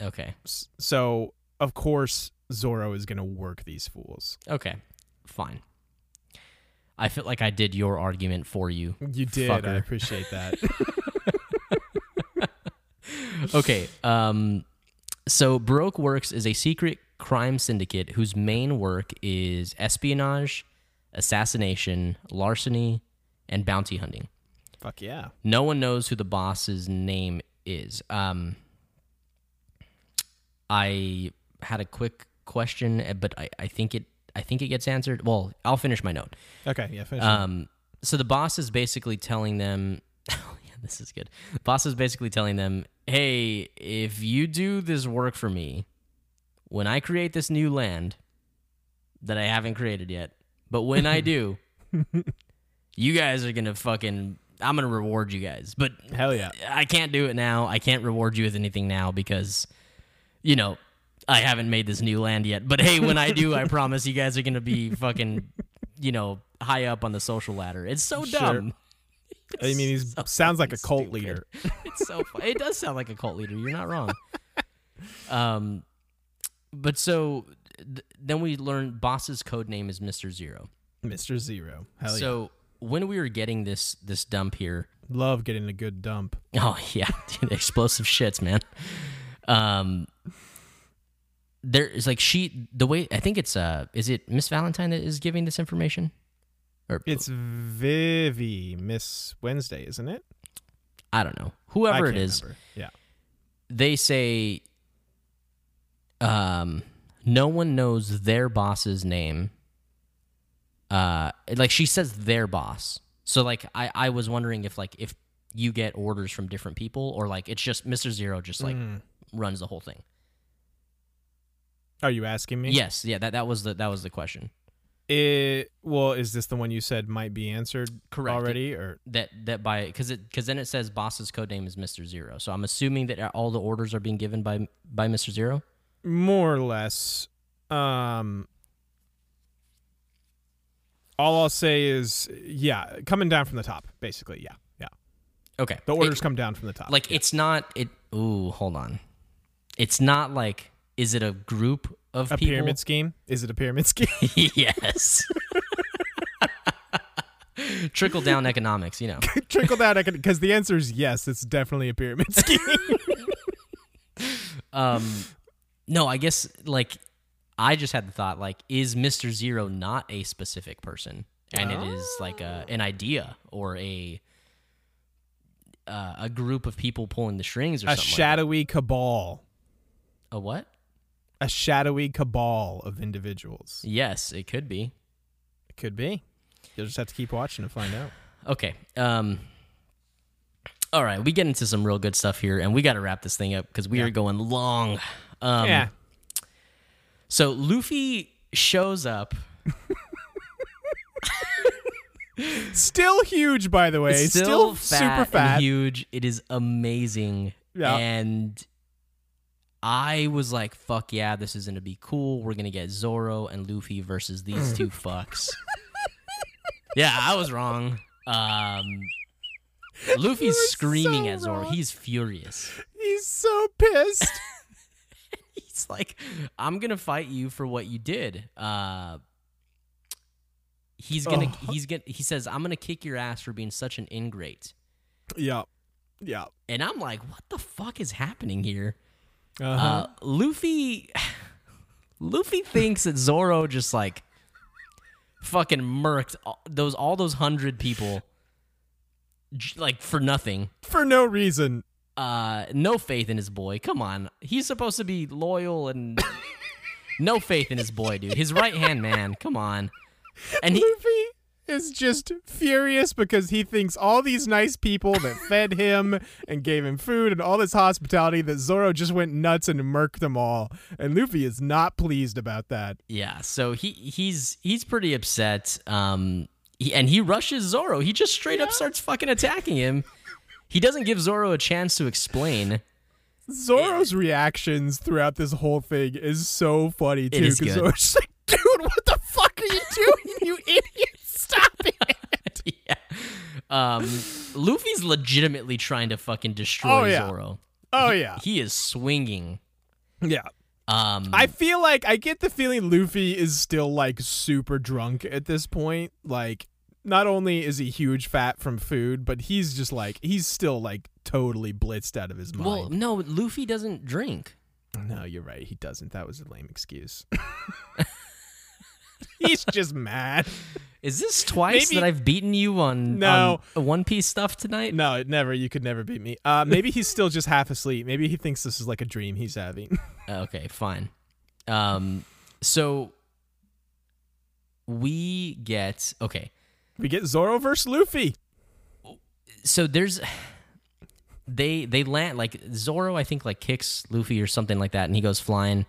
okay. So, of course, Zoro is going to work these fools. Okay, fine. I feel like I did your argument for you. You did. I appreciate that. [LAUGHS] [LAUGHS] Okay, um, so Baroque Works is a secret crime syndicate whose main work is espionage, assassination, larceny, and bounty hunting. Fuck yeah. No one knows who the boss's name is. Um, I had a quick question, eh, but I, I think it I think it gets answered. Well, I'll finish my note. Okay, yeah, finish. Um, so the boss is basically telling them, [LAUGHS] oh, yeah, this is good. The boss is basically telling them, hey, if you do this work for me, when I create this new land that I haven't created yet, but when I do, [LAUGHS] you guys are gonna fucking, I'm gonna reward you guys. But Hell yeah. I can't do it now. I can't reward you with anything now because, you know, I haven't made this new land yet. But hey, when I do, I [LAUGHS] promise you guys are gonna be fucking, you know, high up on the social ladder. It's so Sure. dumb. I mean, [LAUGHS] he so sounds like a cult stupid. leader. It's so. Fu- it does sound like a cult leader. You're not wrong. Um, but so th- then we learn boss's code name is Mister Zero. Mr. Zero. Hell so when we were getting this this dump here. Love getting a good dump. oh [LAUGHS] yeah, dude, explosive shits, man. Um, there is like she the way I think it's uh is it Miss Valentine that is giving this information, or It's Vivi, Miss Wednesday, isn't it? I don't know whoever it is. remember. Yeah. they say um no one knows their boss's name. Uh like she says their boss. So like i i was wondering if like if you get orders from different people or like it's just mr zero just like Mm. runs the whole thing. Are you asking me? yes. Yeah that that was the that was the question. It, well, is this the one you said might be answered Correct. already, or? That that by because it because then it says boss's code name is mr zero. So i'm assuming that all the orders are being given by by mr zero more or less? Um, all I'll say is, yeah, coming down from the top, basically. Yeah, yeah. okay The It- orders come down from the top. like it's not it ooh hold on it's not like is it a group of a people pyramid scheme. Is it a pyramid scheme? [LAUGHS] yes [LAUGHS] trickle down economics you know [LAUGHS] Trickle down because the answer is yes. It's definitely a pyramid scheme. um no i guess like i just had the thought like is mr zero not a specific person and it is like a, an idea or a uh, a group of people pulling the strings or a something like shadowy cabal. a what A shadowy cabal of individuals. yes it could be It could be. You'll just have to keep watching to find out. Okay. Um All right, we get into some real good stuff here and we got to wrap this thing up cuz we Yeah. are going long. Um yeah. So Luffy shows up. Still huge, by the way. still, Still, fat super fat. huge. It is amazing. Yeah. And I was like, fuck yeah, this is going to be cool. We're going to get Zoro and Luffy versus these two [LAUGHS] fucks. yeah, I was wrong. Um [LAUGHS] Luffy's screaming so at Zoro. wrong. He's furious. He's so pissed. [LAUGHS] Like, I'm gonna fight you for what you did. Uh, he's gonna, Oh. he's gonna, he says, I'm gonna kick your ass for being such an ingrate. yeah. Yeah. And I'm like, what the fuck is happening here? Uh-huh. Uh, Luffy, [SIGHS] Luffy thinks that Zoro just like fucking murked all those all those hundred people, like for nothing. For no reason. Uh no faith in his boy. Come on. He's supposed to be loyal and [LAUGHS] no faith in his boy, dude. His right hand man. Come on. And he Luffy is just furious because he thinks all these nice people that fed him and gave him food and all this hospitality that Zoro just went nuts and murked them all. And Luffy is not pleased about that. yeah, so he he's he's pretty upset. Um he, and he rushes Zoro. He just straight up starts fucking attacking him. He doesn't give Zoro a chance to explain. Zoro's reactions throughout this whole thing is so funny too. Because. Zoro's just like, dude, what the fuck are you doing, you idiot? Stop it. [LAUGHS] yeah. Um Luffy's legitimately trying to fucking destroy Oh, yeah. Zoro. Oh yeah. He is swinging. Yeah. Um I feel like I get the feeling Luffy is still like super drunk at this point. Like, not only is he huge fat from food, but he's just like he's still like totally blitzed out of his mind. Well, no, Luffy doesn't drink. no, you're right. He doesn't. That was a lame excuse. [LAUGHS] he's just mad. Is this twice Maybe- that I've beaten you on, No. on One Piece stuff tonight? No, it never. You could never beat me. Uh, maybe he's still just half asleep. Maybe he thinks this is like a dream he's having. [LAUGHS] Okay, fine. Um, so we get okay. We get Zoro versus Luffy. So there's they they land like Zoro. I think like kicks Luffy or something like that, and he goes flying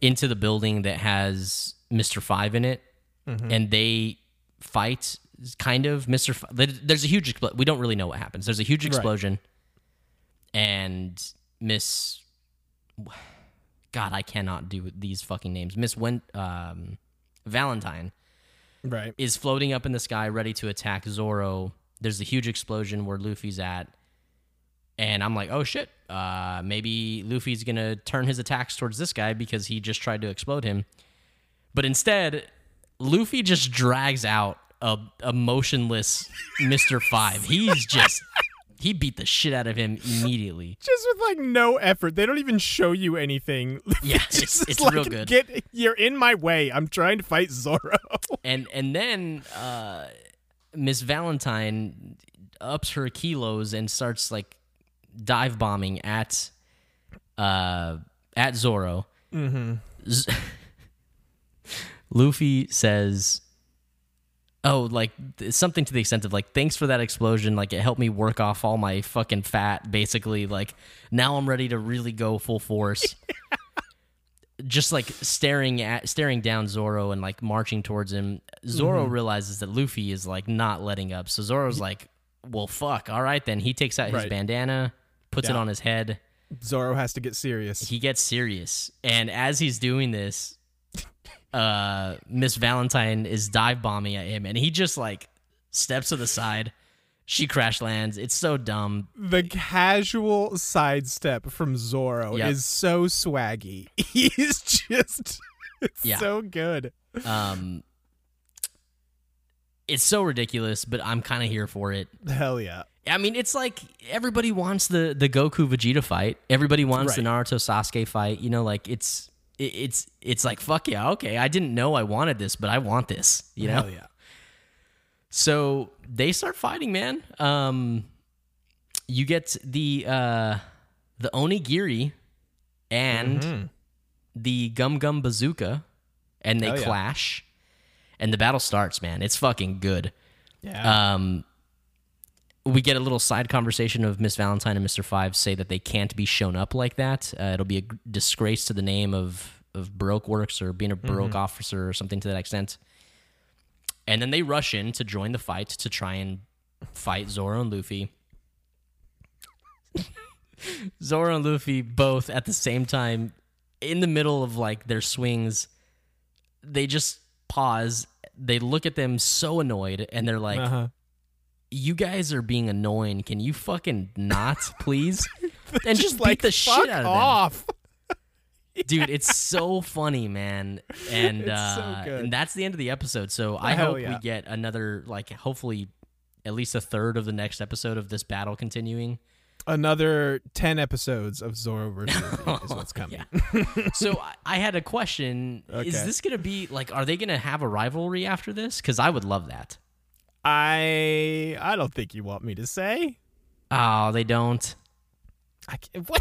into the building that has Mister Five in it, and they fight. Kind of Mister. F- there's a huge. Expl- we don't really know what happens. There's a huge explosion, and Miss. God, I cannot do these fucking names. Miss Wen um, Valentine Right. is floating up in the sky, ready to attack Zoro. There's a huge explosion where Luffy's at, And I'm like, oh shit, uh, maybe Luffy's gonna turn his attacks towards this guy because he just tried to explode him. But instead, Luffy just drags out a, a motionless [LAUGHS] Mr. Five. He's just he beat the shit out of him immediately. [LAUGHS] Just with like no effort. They don't even show you anything. [LAUGHS] Yeah, Just it's, it's like, real good. Get you're in my way. I'm trying to fight Zoro. [LAUGHS] and and then uh, Miss Valentine ups her kilos and starts like dive bombing at uh, at Zoro. Mm-hmm. Z- Luffy says, "Oh, like something to the extent of like, thanks for that explosion. Like, it helped me work off all my fucking fat. Basically, like now I'm ready to really go full force." [LAUGHS] just like staring at staring down Zoro and like marching towards him, Zoro Mm-hmm. realizes that Luffy is like not letting up. So Zoro's like, "Well, fuck. All right, then." He takes out his Right. bandana, puts it on his head. Zoro has to get serious. He gets serious, and as he's doing this, [LAUGHS] uh, Miss Valentine is dive bombing at him, and he just like steps to the side. She crash lands. It's so dumb. the casual sidestep from Zoro Yep. is so swaggy. [LAUGHS] He's just it's Yeah. so good. Um, it's so ridiculous, but I'm kind of here for it. Hell yeah. I mean, it's like everybody wants the the Goku Vegeta fight. Everybody wants the Naruto Sasuke fight. You know, like it's it, it's it's like fuck yeah, okay. I didn't know I wanted this, but I want this. You know. Hell yeah. So they start fighting, man. Um, you get the uh the Onigiri and the Gum Gum Bazooka, and they Hell yeah. clash, and the battle starts. Man, it's fucking good. Yeah. Um, we get a little side conversation of Miss Valentine and Mister Five say that they can't be shown up like that. Uh, it'll be a g- disgrace to the name of of Baroque Works or being a Baroque officer or something to that extent. And then they rush in to join the fight to try and fight Zoro and Luffy. [LAUGHS] Zoro and Luffy both at the same time in the middle of like their swings. They just pause. They look at them so annoyed and they're like, uh-huh. You guys are being annoying. Can you fucking not, [LAUGHS] please? and just, beat like the fuck shit out of off. them. [LAUGHS] Dude, it's so funny, man. And so uh good. and that's the end of the episode. So I Hell hope yeah. we get another like hopefully at least a third of the next episode of this battle continuing. Another ten episodes of Zoro versus [LAUGHS] is what's coming. so I, I had a question. Is this going to be like are they going to have a rivalry after this? Cuz I would love that. I I don't think you want me to say. Oh, they don't. I can't, [LAUGHS] what?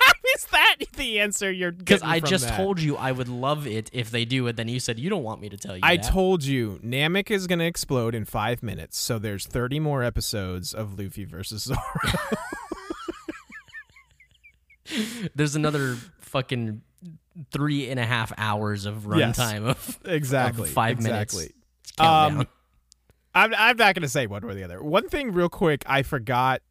How is that the answer you're Because I just that? told you I would love it if they do it. Then you said you don't want me to tell you. I that. told you Namek is going to explode in five minutes, so there's 30 more episodes of Luffy versus Zoro. [LAUGHS] There's another fucking three and a half hours of Yes. runtime of, exactly. of five exactly. minutes. Um, I'm I'm not going to say one or the other. One thing, real quick, I forgot.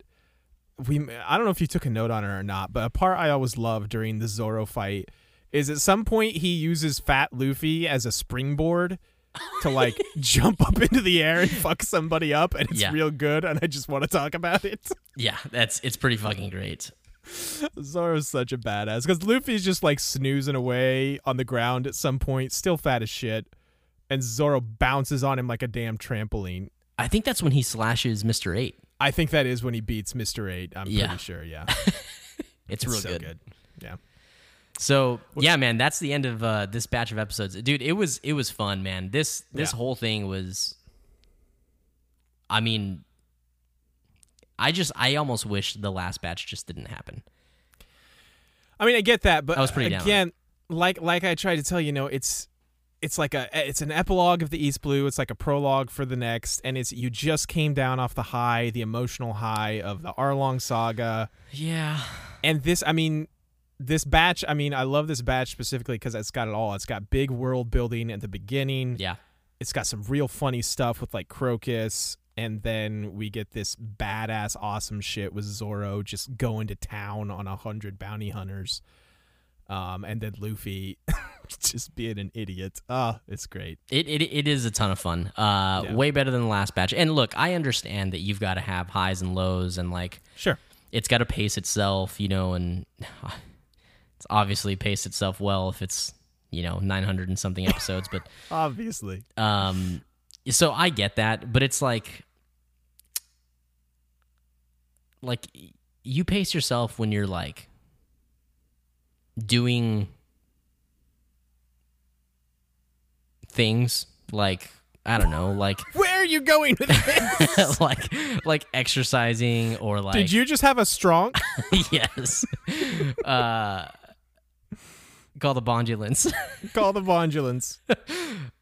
We I don't know if you took a note on it or not, but a part I always loved during the Zoro fight is at some point he uses Fat Luffy as a springboard to like [LAUGHS] jump up into the air and fuck somebody up, and it's Yeah. real good. And I just want to talk about it. yeah, that's it's pretty fucking great. Zoro's such a badass because Luffy's just like snoozing away on the ground at some point, still fat as shit, and Zoro bounces on him like a damn trampoline. I think that's when he slashes Mister Eight. I think that is when he beats Mister Eight. I'm Yeah. pretty sure. Yeah, [LAUGHS] It's, real so good. good. Yeah, So yeah, man, that's the end of uh, this batch of episodes, dude. It was it was fun, man. This this Yeah. whole thing was. I mean, I just I almost wish the last batch just didn't happen. I mean I get that, but I was pretty down again, like like I tried to tell you, you know, it's it's like a it's an epilogue of the East Blue. It's like a prologue for the next, and it's you just came down off the high, the emotional high of the Arlong saga. Yeah, and this i mean this batch i mean i love this batch specifically because it's got it all it's got big world building at the beginning yeah, it's got some real funny stuff with like crocus and then we get this badass awesome shit with zoro just going to town on a hundred bounty hunters um and then luffy [LAUGHS] just being an idiot oh it's great It, it it is a ton of fun. Uh, Yeah. way better than the last batch. And look, I understand that you've got to have highs and lows, and like sure it's got to pace itself, you know, and [SIGHS] it's obviously paced itself well if it's you know 900 and something episodes, but [LAUGHS] Obviously. um, so I get that, but it's like, like you pace yourself when you're like doing things like I don't know, like [LAUGHS] Where are you going with this? [LAUGHS] like like exercising or like Did you just have a strong? [LAUGHS] yes, uh, call the bondulance. Call the Bondulance.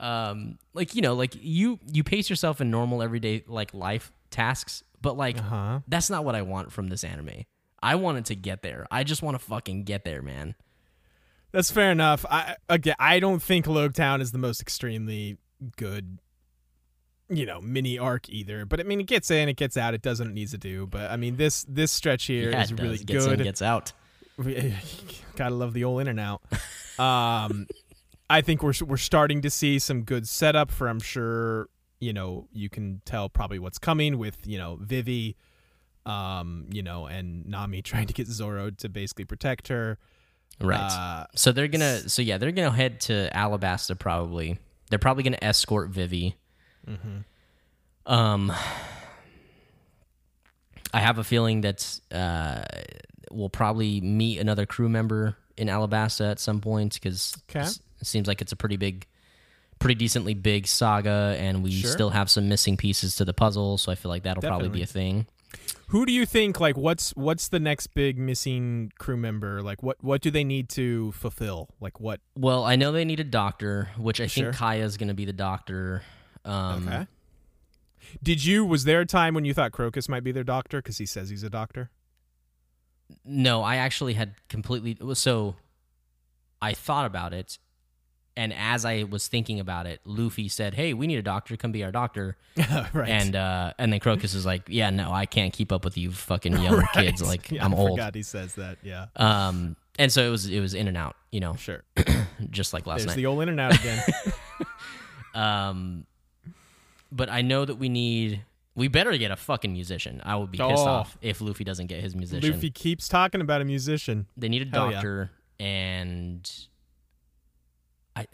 um, like you know, like you you pace yourself in normal everyday like life tasks, but like Huh? that's not what I want from this anime. I wanted to get there. I just want to fucking get there, man. That's fair enough. I again, I don't think Loguetown is the most extremely good, you know, mini arc either. But I mean, it gets in, it gets out, it does what it needs to do. But I mean, this this stretch here is yeah, it does. really gets good. in, gets out. [LAUGHS] Gotta love the old in and out. Um, I think we're we're starting to see some good setup for. I'm sure you know you can tell probably what's coming with you know Vivi, um, you know, and Nami [LAUGHS] trying to get Zoro to basically protect her. Right. Uh, so they're gonna. So yeah, they're gonna head to Alabasta. Probably. They're probably gonna escort Vivi. Mm-hmm. Um, I have a feeling that uh, we'll probably meet another crew member in Alabasta at some point because Okay. it seems like it's a pretty big, pretty decently big saga, and we Sure. still have some missing pieces to the puzzle. So I feel like that'll probably be a thing. Who do you think like what's what's the next big missing crew member? Like what what do they need to fulfill? Like what Well, I know they need a doctor, which I Sure. think Kaya's going to be the doctor. Um, Okay. Did you was there a time when you thought Crocus might be their doctor cuz he says he's a doctor? No, I actually had completely so I thought about it and as I was thinking about it, Luffy said, "Hey, we need a doctor. Come be our doctor." [LAUGHS] right. And uh and then Crocus is like, "Yeah, no, I can't keep up with you fucking [LAUGHS] young Right. kids. Like Yeah, I'm I old." forgot he says that. Yeah. Um and so it was it was in and out, you know, Sure. [CLEARS THROAT] just like last There's night. the old in and out again. [LAUGHS] Um, but I know that we need. We better get a fucking musician. I would be pissed Oh. off if Luffy doesn't get his musician. Luffy keeps talking about a musician. They need a Hell yeah. doctor, and I.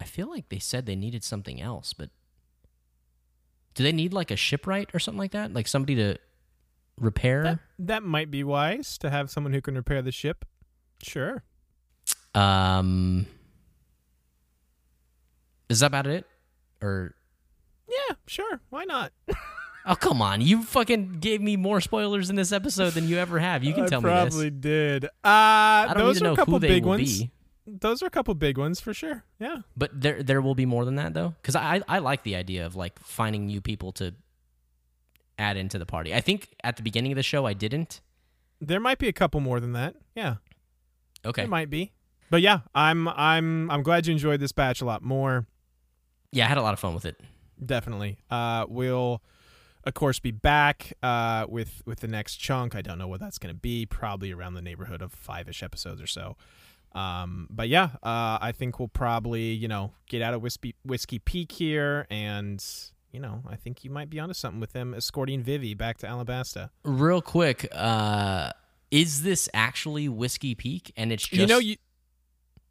I feel like they said they needed something else, but do they need like a shipwright or something like that? Like somebody to repair? That, that might be wise to have someone who can repair the ship. Sure. Um, is that about it? Or Yeah, sure. Why not? [LAUGHS] Oh come on! You fucking gave me more spoilers in this episode than you ever have. You can I tell me this. I probably did. Uh, I don't those need to are know a couple who big ones. be, Those are a couple big ones for sure. Yeah. but there there will be more than that though, because I I like the idea of like finding new people to add into the party. I think at the beginning of the show I didn't. There might be a couple more than that. Yeah. Okay, There might be. But yeah, I'm I'm I'm glad you enjoyed this batch a lot more. yeah, I had a lot of fun with it. Definitely. Uh we'll of course be back uh with with the next chunk. I don't know what that's going to be, probably around the neighborhood of 5ish episodes or so. Um but yeah, uh I think we'll probably, you know, get out of Whiskey Whiskey Peak here and you know, I think you might be onto something with them escorting Vivi back to Alabasta. Real quick, uh, is this actually Whiskey Peak? And it's just you know you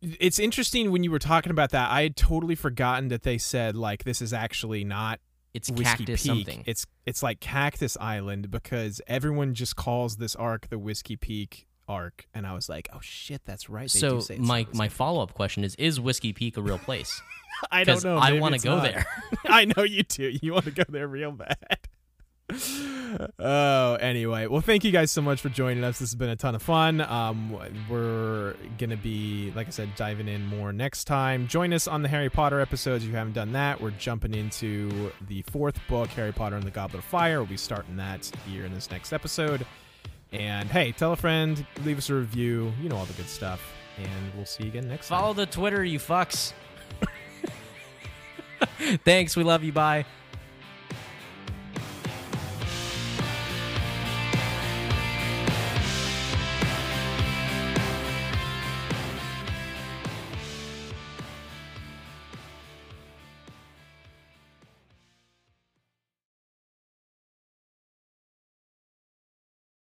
it's interesting when you were talking about that. I had totally forgotten that they said like this is actually not it's Whiskey Cactus Peak. something. It's it's like Cactus Island because everyone just calls this arc the Whiskey Peak arc, and I was like, oh shit, that's right. They so do say it's my my follow up question is: Is Whiskey Peak a real place? [LAUGHS] I don't 'cause know. I Maybe want to it's go not. there. [LAUGHS] I know you do. You want to go there real bad. [LAUGHS] oh, anyway. Well, thank you guys so much for joining us. This has been a ton of fun. Um, we're gonna be, like I said, diving in more next time. Join us on the Harry Potter episodes if you haven't done that. We're jumping into the fourth book, Harry Potter and the Goblet of Fire. We'll be starting that here in this next episode. And hey, tell a friend, leave us a review. You know all the good stuff. And we'll see you again next time. Follow the Twitter, you fucks. [LAUGHS] Thanks. We love you. Bye.